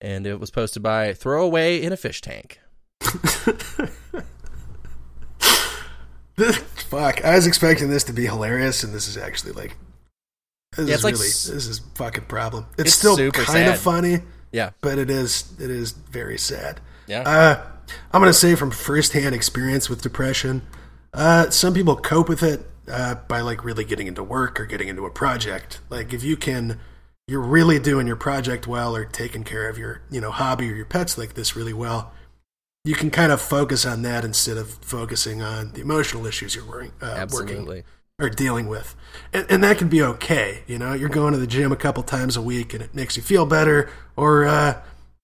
And it was posted by Throwaway in a Fish Tank. Fuck, I was expecting this to be hilarious, and this is actually like, this Yeah, is like really this is fucking problem. It's, It's still kind of funny, Yeah. but it is it is very sad. Yeah. Uh, I'm gonna say from firsthand experience with depression, uh, some people cope with it uh, by like really getting into work or getting into a project. Like if you can, you're really doing your project well or taking care of your you know hobby or your pets like this really well. You can kind of focus on that instead of focusing on the emotional issues you're worrying, uh, working or dealing with. And, and that can be okay. You know, you're going to the gym a couple times a week and it makes you feel better, or uh,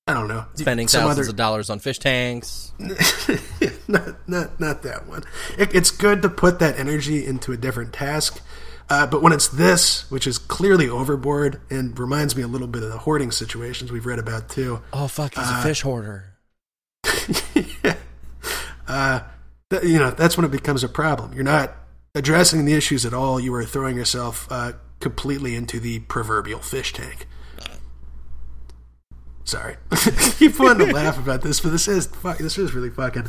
I don't know, Spending thousands other- of dollars on fish tanks. not, not, not that one. It, it's good to put that energy into a different task. Uh, but when it's this, which is clearly overboard and reminds me a little bit of the hoarding situations we've read about too, Oh, fuck, he's a fish hoarder. uh, th- you know, that's when it becomes a problem. You're not addressing the issues at all. You are throwing yourself uh, completely into the proverbial fish tank. Sorry, keep wanting to laugh about this, but this is fuck. This is really fucking.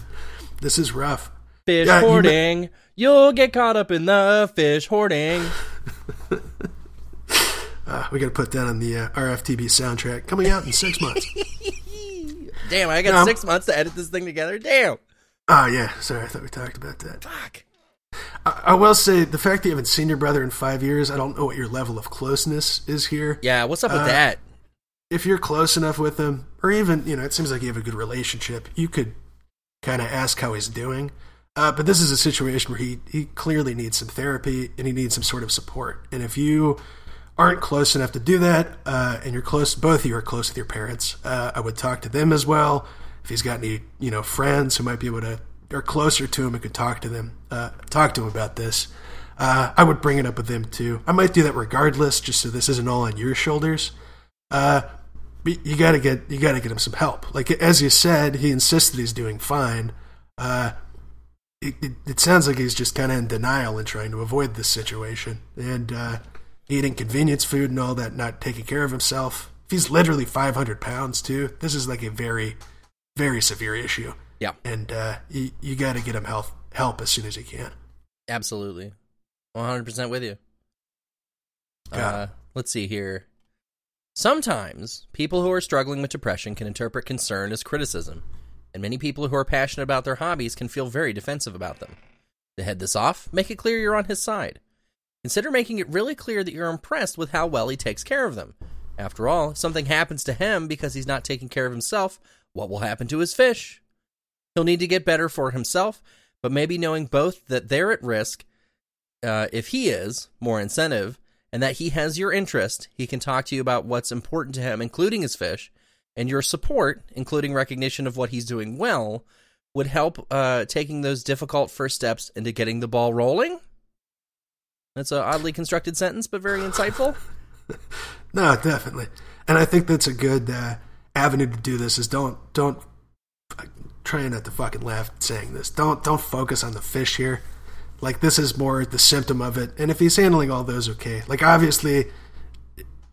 This is rough. Fish Yeah, you hoarding. You'll get caught up in the fish hoarding. Uh, we got to put that on the uh, RFTB soundtrack coming out in six months. Damn, I got No. six months to edit this thing together. Damn. Oh yeah, sorry, I thought we talked about that. Fuck. I, I will say the fact that you haven't seen your brother in five years, I don't know what your level of closeness is here. Yeah, what's up with Uh, that? If you're close enough with him, or even you know, it seems like you have a good relationship, you could kind of ask how he's doing. Uh, but this is a situation where he he clearly needs some therapy and he needs some sort of support. And if you aren't close enough to do that, uh, and you're close, both of you are close with your parents, uh, I would talk to them as well. If he's got any, you know, friends who might be able to, are closer to him and could talk to them, uh, talk to him about this, uh, I would bring it up with them too. I might do that regardless, just so this isn't all on your shoulders. Uh, but you gotta get, you gotta get him some help. Like as you said, he insists that he's doing fine. Uh, it, it, it sounds like he's just kind of in denial and trying to avoid this situation. And uh, eating convenience food and all that, not taking care of himself. If he's literally 500 pounds, too, this is like a very, very severe issue. Yeah. And uh, you, you got to get him help, help as soon as you can. Absolutely. 100% with you. Uh, let's see here. Sometimes people who are struggling with depression can interpret concern as criticism, and many people who are passionate about their hobbies can feel very defensive about them. To head this off, make it clear you're on his side. Consider making it really clear that you're impressed with how well he takes care of them. After all, if something happens to him because he's not taking care of himself, what will happen to his fish? He'll need to get better for himself, but maybe knowing both that they're at risk uh, if he is, more incentive, and that he has your interest, he can talk to you about what's important to him, including his fish, and your support, including recognition of what he's doing well, would help uh, taking those difficult first steps into getting the ball rolling. That's an oddly constructed sentence, but very insightful. No, definitely. And I think that's a good uh, avenue to do this. Is don't don't trying not to fucking laugh saying this. Don't don't focus on the fish here. Like this is more the symptom of it. And if he's handling all those okay, like obviously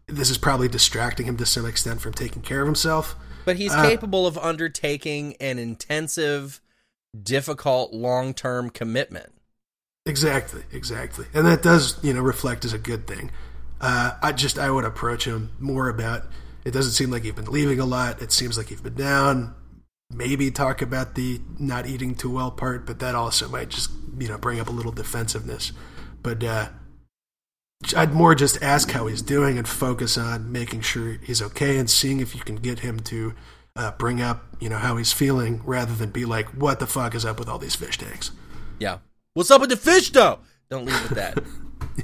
this is probably distracting him to some extent from taking care of himself. But he's Uh, capable of undertaking an intensive, difficult, long term commitment. Exactly, exactly, and that does you know reflect as a good thing. Uh, I just I would approach him more about. It doesn't seem like you've been leaving a lot. It seems like you've been down. Maybe talk about the not eating too well part, but that also might just you know bring up a little defensiveness. But uh, I'd more just ask how he's doing and focus on making sure he's okay and seeing if you can get him to uh, bring up you know how he's feeling rather than be like, what the fuck is up with all these fish tanks? Yeah. What's up with the fish, though? Don't leave with that.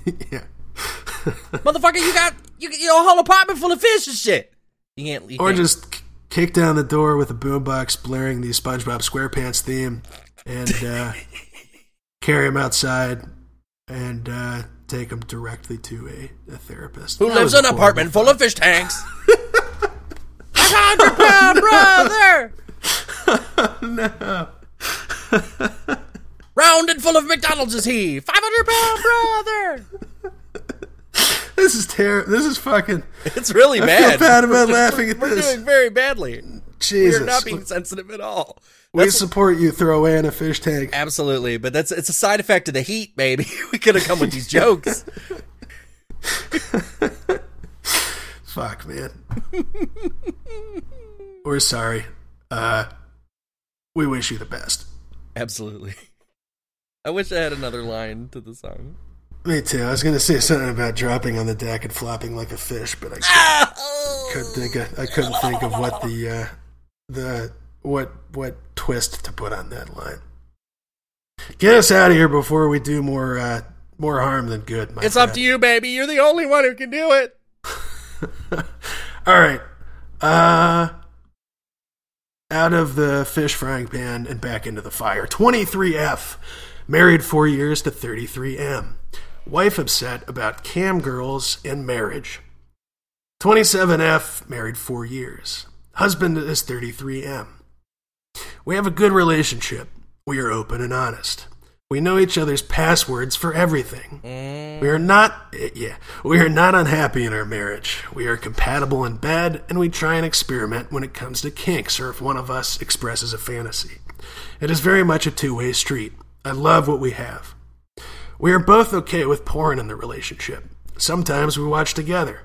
yeah. Motherfucker, you got you, a whole apartment full of fish and shit. You can't. You Or can't- just k- kick down the door with a boombox blaring the SpongeBob SquarePants theme and uh, carry him outside and uh, take him directly to a, a therapist. who That lives in an apartment full of fish tanks? Hundred pound brother. no. Rounded full of McDonald's is he. Five hundred pound brother. This is terrible. This is fucking. It's really I bad. feel bad about laughing at We're this. doing very badly. Jesus. We're not being sensitive at all. we That's support you. Throw away in a fish tank. absolutely, but that's it's a side effect of the heat, baby. We could have come with these jokes. Fuck, man. We're sorry. Uh, we wish you the best. Absolutely. I wish I had another line to the song. Me too. I was gonna say something about dropping on the deck and flopping like a fish, but I couldn't think. Of, I couldn't think of what the uh, the what what twist to put on that line. Get us out of here before we do more uh, more harm than good. My It's up to you, baby. You're the only one who can do it. All right. Uh, out of the fish frying pan and back into the fire. 23F. Married four years to 33M. Wife upset about cam girls and marriage. 27F. Married four years. Husband is 33M. We have a good relationship. We are open and honest. We know each other's passwords for everything. Mm. We are not, yeah, we are not unhappy in our marriage. We are compatible in bed, and we try and experiment when it comes to kinks or if one of us expresses a fantasy. It is very much a two way street. I love what we have. We are both okay with porn in the relationship. Sometimes we watch together.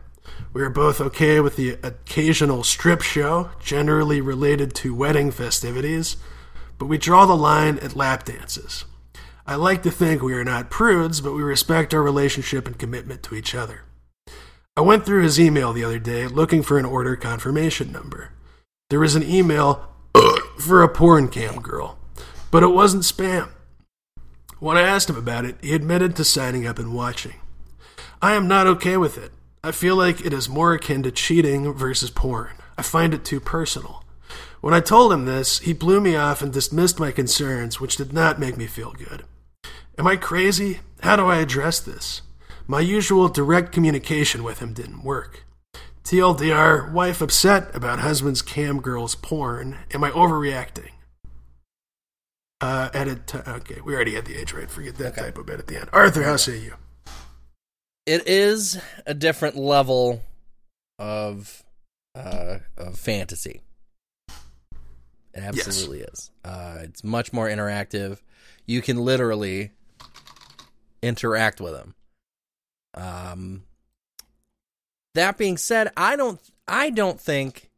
We are both okay with the occasional strip show, generally related to wedding festivities, but we draw the line at lap dances. I like to think we are not prudes, but we respect our relationship and commitment to each other. I went through his email the other day looking for an order confirmation number. There was an email for a porn cam girl, but it wasn't spam. When I asked him about it, he admitted to signing up and watching. I am not okay with it. I feel like it is more akin to cheating versus porn. I find it too personal. When I told him this, he blew me off and dismissed my concerns, which did not make me feel good. Am I crazy? How do I address this? My usual direct communication with him didn't work. TLDR, wife upset about husband's cam girl's porn. Am I overreacting? Uh, edit. T- okay, we already had the age right. Forget that Okay. typo bit at the end. Arthur, how say you? It is a different level of uh, of fantasy. It absolutely is. Uh, it's much more interactive. You can literally interact with them. Um, that being said, I don't. I don't think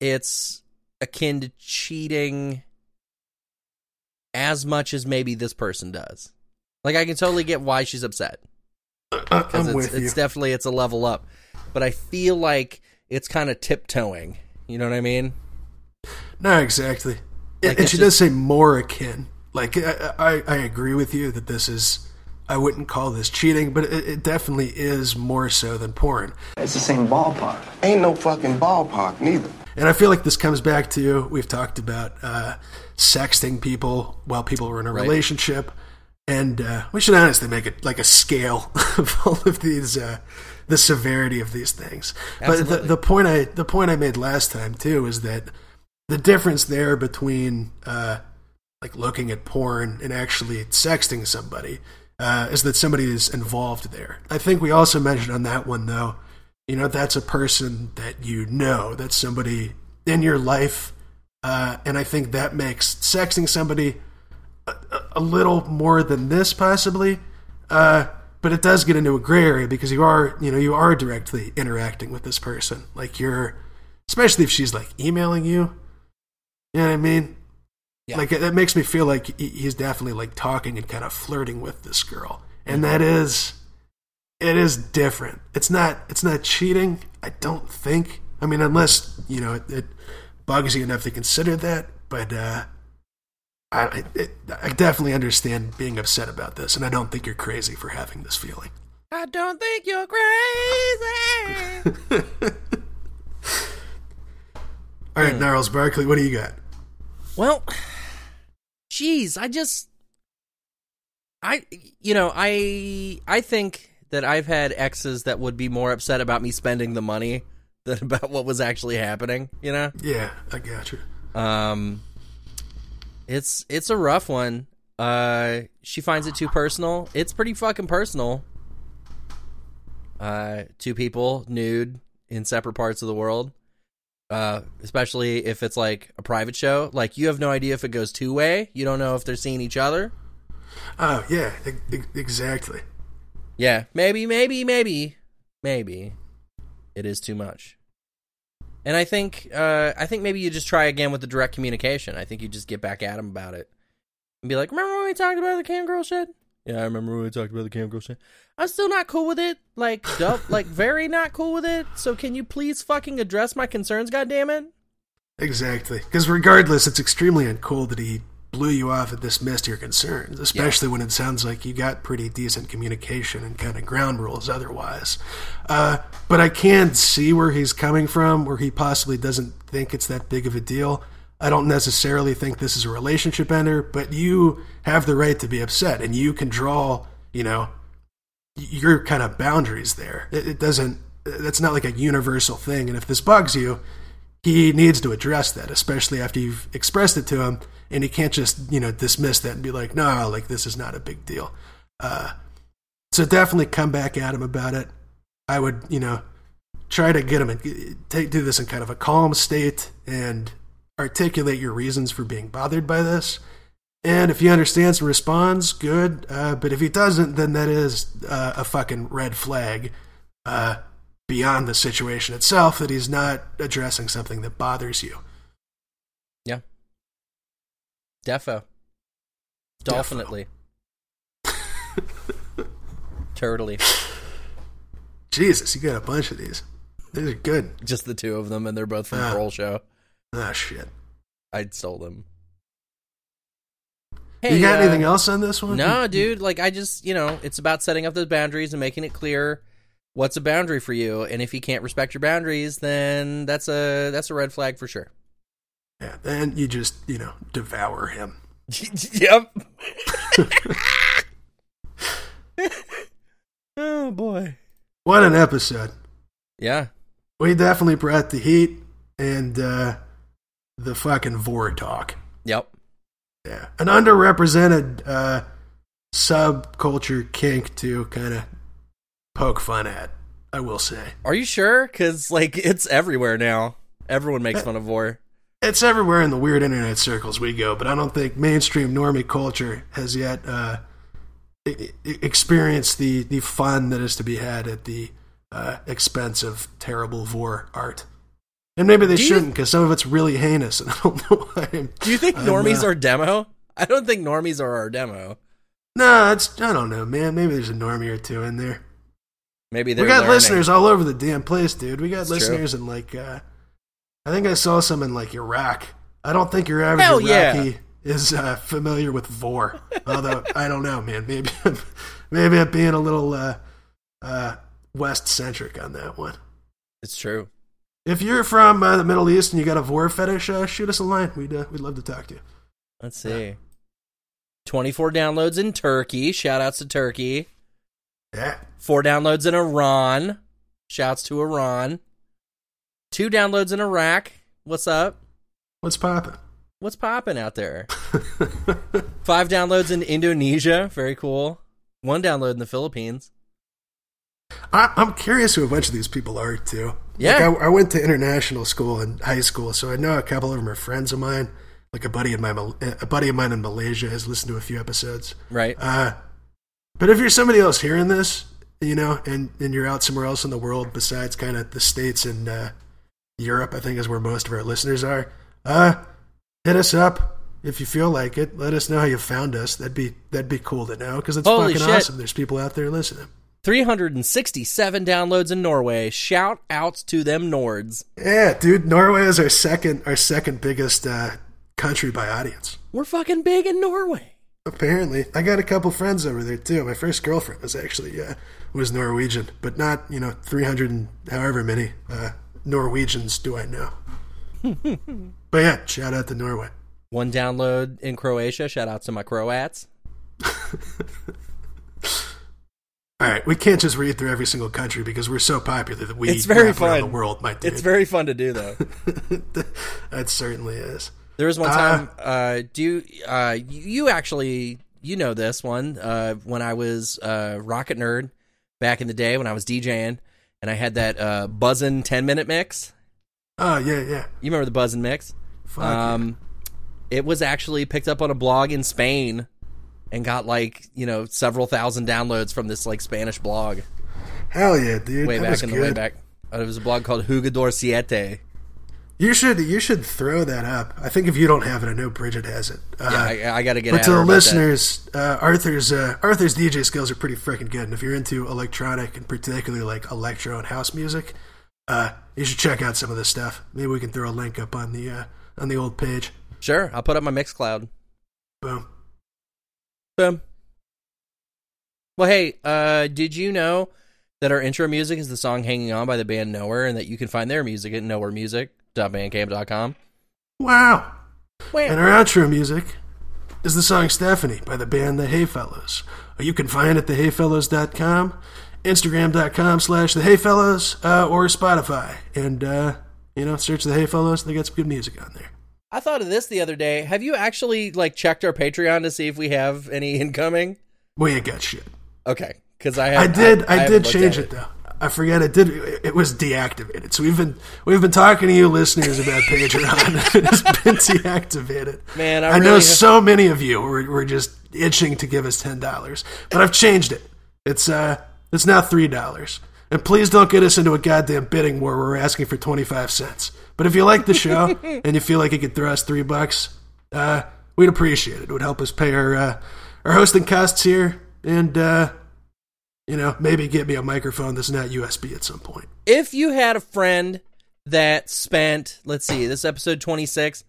it's akin to cheating as much as maybe this person does. Like I can totally get why she's upset Uh, because I'm it's, with you. it's definitely it's a level up but i feel like it's kind of tiptoeing you know what i mean No, exactly. And- Like, and it's she does say more akin. Like I, I, I agree with you that this is. I wouldn't call this cheating, but it, it definitely is more so than porn. It's the same ballpark. Ain't no fucking ballpark neither. And I feel like this comes back to we've talked about uh, sexting people while people are in a Right. relationship, and uh, we should honestly make it like a scale of all of these, uh, the severity of these things. But the, the point I the point I made last time too is that the difference there between uh, like looking at porn and actually sexting somebody uh, is that somebody is involved there. I think we also mentioned on that one though, you know, that's a person that you know, that's somebody in your life, uh, and I think that makes sexting somebody a, a- little more than this possibly. Uh, but it does get into a gray area because you are, you know, you are directly interacting with this person. Like you're, especially if she's like emailing you. You know what I mean? Yeah. Like that makes me feel like he's definitely like talking and kind of flirting with this girl, and that is, it is different. It's not, it's not cheating. I don't think. I mean, unless you know it, it bugs you enough to consider that. But uh, I, I- it, I definitely understand being upset about this, and I don't think you're crazy for having this feeling. i don't think you're crazy All right, Gnarls Barkley, what do you got? well jeez i just i you know i i think that i've had exes that would be more upset about me spending the money than about what was actually happening you know Yeah, I got you. Um, it's it's a rough one. Uh, she finds it too personal. It's pretty fucking personal. Uh, two people nude in separate parts of the world. Uh, especially if it's like a private show. Like you have no idea if it goes two way. You don't know if they're seeing each other. Oh yeah, e- exactly. Yeah, maybe, maybe, maybe, maybe it is too much. And I think, uh, I think maybe you just try again with the direct communication. I think you just get back at him about it and be like, "Remember when we talked about the cam girl shit? Yeah, I remember when we talked about the cam girl shit. I'm still not cool with it. Like, dub, like very not cool with it. So can you please fucking address my concerns? God damn it! Exactly. Because regardless, it's extremely uncool that he blew you off and dismissed your concerns, especially when it sounds like you got pretty decent communication and kind of ground rules otherwise. Uh, but I can see where he's coming from, where he possibly doesn't think it's that big of a deal. I don't necessarily think this is a relationship ender, but you have the right to be upset and you can draw, you know, your kind of boundaries there. It, it doesn't, that's not like a universal thing. And if this bugs you, he needs to address that, especially after you've expressed it to him, and he can't just you know dismiss that and be like, no, like this is not a big deal. Uh, so definitely come back at him about it. I would you know try to get him and take do this in kind of a calm state and articulate your reasons for being bothered by this. And if he understands and responds, good. Uh, but if he doesn't, then that is uh, a fucking red flag. Uh, beyond the situation itself that he's not addressing something that bothers you. Defo. Dolphinately. Turtly. Jesus, you got a bunch of these. These are good. Just the two of them, and they're both from Ah. Kroll Show. Ah, shit. I stole them. Hey, you got uh, anything else on this one? No, dude. Like I just, you know, it's about setting up those boundaries and making it clear what's a boundary for you? And if he can't respect your boundaries, then that's a that's a red flag for sure. Yeah, then you just, you know, devour him. yep. oh boy. What an episode. Yeah. We definitely brought the heat and uh, the fucking vore talk. Yep. Yeah. An underrepresented uh, subculture kink to kind of poke fun at, I will say. Are you sure? Because like it's everywhere now. Everyone makes fun of vore. It's everywhere in the weird internet circles we go, but I don't think mainstream normie culture has yet uh, experienced the, the fun that is to be had at the uh, expense of terrible vore art. And maybe they Do shouldn't, because some of it's really heinous, and I don't know why. I'm, Do you think normies uh, are demo? I don't think normies are our demo. No, it's I don't know, man. Maybe there's a normie or two in there. Maybe we got learning. listeners all over the damn place, dude. We got It's true. listeners in like uh I think I saw some in like Iraq. I don't think your average Hell yeah. Iraqi is uh, familiar with vore. Although I don't know, man. Maybe I'm, maybe I'm being a little uh, uh, West centric on that one. It's true. If you're from uh, the Middle East and you got a vore fetish, uh, shoot us a line. We'd uh, we'd love to talk to you. Let's see. 24 downloads in Turkey. Shout outs to Turkey. Yeah. Four downloads in Iran. Shouts to Iran. Two downloads in Iraq. What's up? What's popping? What's popping out there? Five downloads in Indonesia. Very cool. One download in the Philippines. I, I'm curious who a bunch of these people are too. Yeah. like I, I went to international school in high school, so I know a couple of them are friends of mine. Like a buddy of mine, a buddy of mine in Malaysia has listened to a few episodes. Right. Uh, but if you're somebody else hearing this, you know, and, and you're out somewhere else in the world besides kind of the states and uh, Europe, I think is where most of our listeners are. Uh, hit us up if you feel like it. Let us know how you found us. That'd be that'd be cool to know because it's Holy fucking shit. awesome. There's people out there listening. 367 downloads in Norway. Shout outs to them Nords. Yeah, dude, Norway is our second our second biggest uh, country by audience. We're fucking big in Norway. Apparently, I got a couple friends over there too. My first girlfriend was actually uh, was Norwegian, but not you know three hundred and however many uh, Norwegians do I know. but yeah, shout out to Norway. One download in Croatia. Shout out to my Croats. All right, we can't just read through every single country because we're so popular that we It's very fun. the world, my dude. It's very fun to do though. that certainly is. There was one Uh, time. Uh, do you, uh, you you actually you know this one? Uh, when I was uh, rocket nerd back in the day when I was DJing, and I had that uh, buzzin' ten minute mix. Oh yeah, yeah. You remember the buzzin' mix? Fuck yeah. Um, it was actually picked up on a blog in Spain and got like you know several thousand downloads from this like Spanish blog Hell yeah, dude. way that back in good. the way back. Uh, it was a blog called Jugador Siete. You should you should throw that up. I think if you don't have it, I know Bridget has it. Uh, Yeah, I, I got to get. but to the listeners, uh, Arthur's uh, Arthur's DJ skills are pretty freaking good. And if you're into electronic and particularly like electro and house music, uh, you should check out some of this stuff. Maybe we can throw a link up on the uh, on the old page. Sure, I'll put up my Mixcloud. Boom. Boom. Well, hey, uh, did you know that our intro music is the song "Hanging On" by the band Nowhere, and that you can find their music at nowheremusic.bandcamp.com? Wow. Wah. And our outro music is the song Stephanie by the band The Hayfellows. You can find it at thehayfellows.com, Instagram.com slash The Hayfellows, uh, or Spotify. And, uh, you know, search The Hayfellows. They got some good music on there. I thought of this the other day. Have you actually like checked our Patreon to see if we have any incoming? We ain't got shit. Okay, because I I did. I, haven't did change at it though. I forget. It did. It was deactivated. So we've been we've been talking to you listeners about Patreon. it's been deactivated. Man, I I, know really- so many of you were, were just itching to give us ten dollars, but I've changed it. It's uh, it's now three dollars. And please don't get us into a goddamn bidding war where we're asking for twenty five cents. But if you like the show and you feel like you could throw us three bucks, uh, we'd appreciate it. It would help us pay our uh, our hosting costs here and. Uh, you know, maybe get me a microphone that's not USB at some point. if you had a friend that spent let's see this episode 26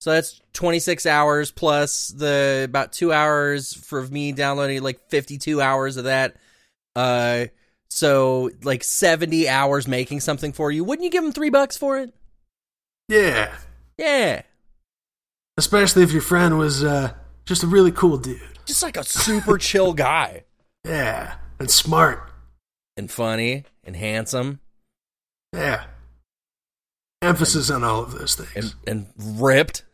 so that's 26 hours plus the about two hours for me downloading like 52 hours of that uh So like 70 hours making something for you. Wouldn't you give him three bucks for it? Yeah. Yeah. Especially if your friend was uh, just a really cool dude. Just like a super chill guy. Yeah. And smart. And funny and handsome Yeah. Emphasis on all of those things. and, and ripped.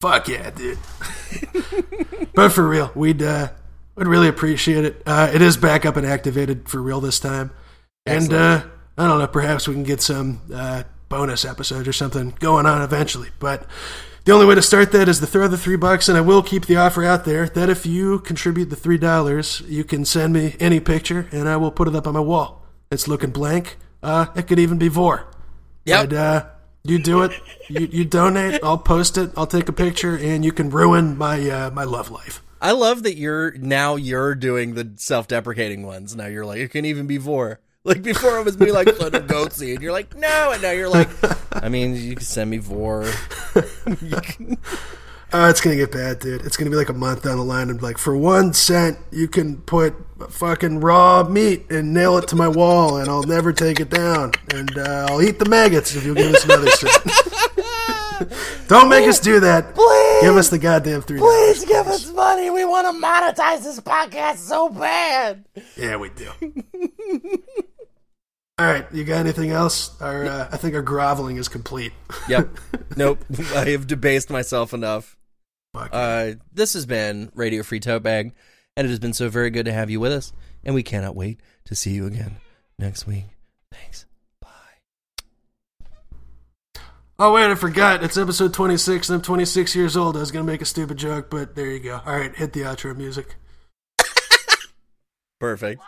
Fuck yeah, dude. but for real, we'd uh, would really appreciate it. Uh, it is back up and activated for real this time, and uh, I don't know. Perhaps we can get some uh, bonus episodes or something going on eventually. But the only way to start that is to throw the three bucks, and I will keep the offer out there that if you contribute the three dollars, you can send me any picture, and I will put it up on my wall. It's looking blank. Uh, it could even be vore. Yep. But, uh, you do it. You, you donate. I'll post it. I'll take a picture, and you can ruin my uh, my love life. I love that you're now you're doing the self-deprecating ones. Now you're like it can even be vore. Like before it was me like son of goatse, and you're like no, and now you're like, I mean you can send me vore. You can- Uh, it's gonna get bad, dude. It's gonna be like a month down the line, and like for one cent, you can put fucking raw meat and nail it to my wall, and I'll never take it down, and uh, I'll eat the maggots if you'll give us another cent. Don't make us do that. Please! Give us the goddamn three. Please give us money. We want to monetize this podcast so bad. Yeah, we do. All right, you got anything else? Our, uh, I think our groveling is complete. Yep. Nope. I have debased myself enough. Uh, this has been Radio Free Tote Bag, and it has been so very good to have you with us, and we cannot wait to see you again next week. Thanks. Bye. Oh wait, I forgot. It's episode 26 and I'm 26 years old. I was going to make a stupid joke, but there you go. All right, hit the outro music. Perfect.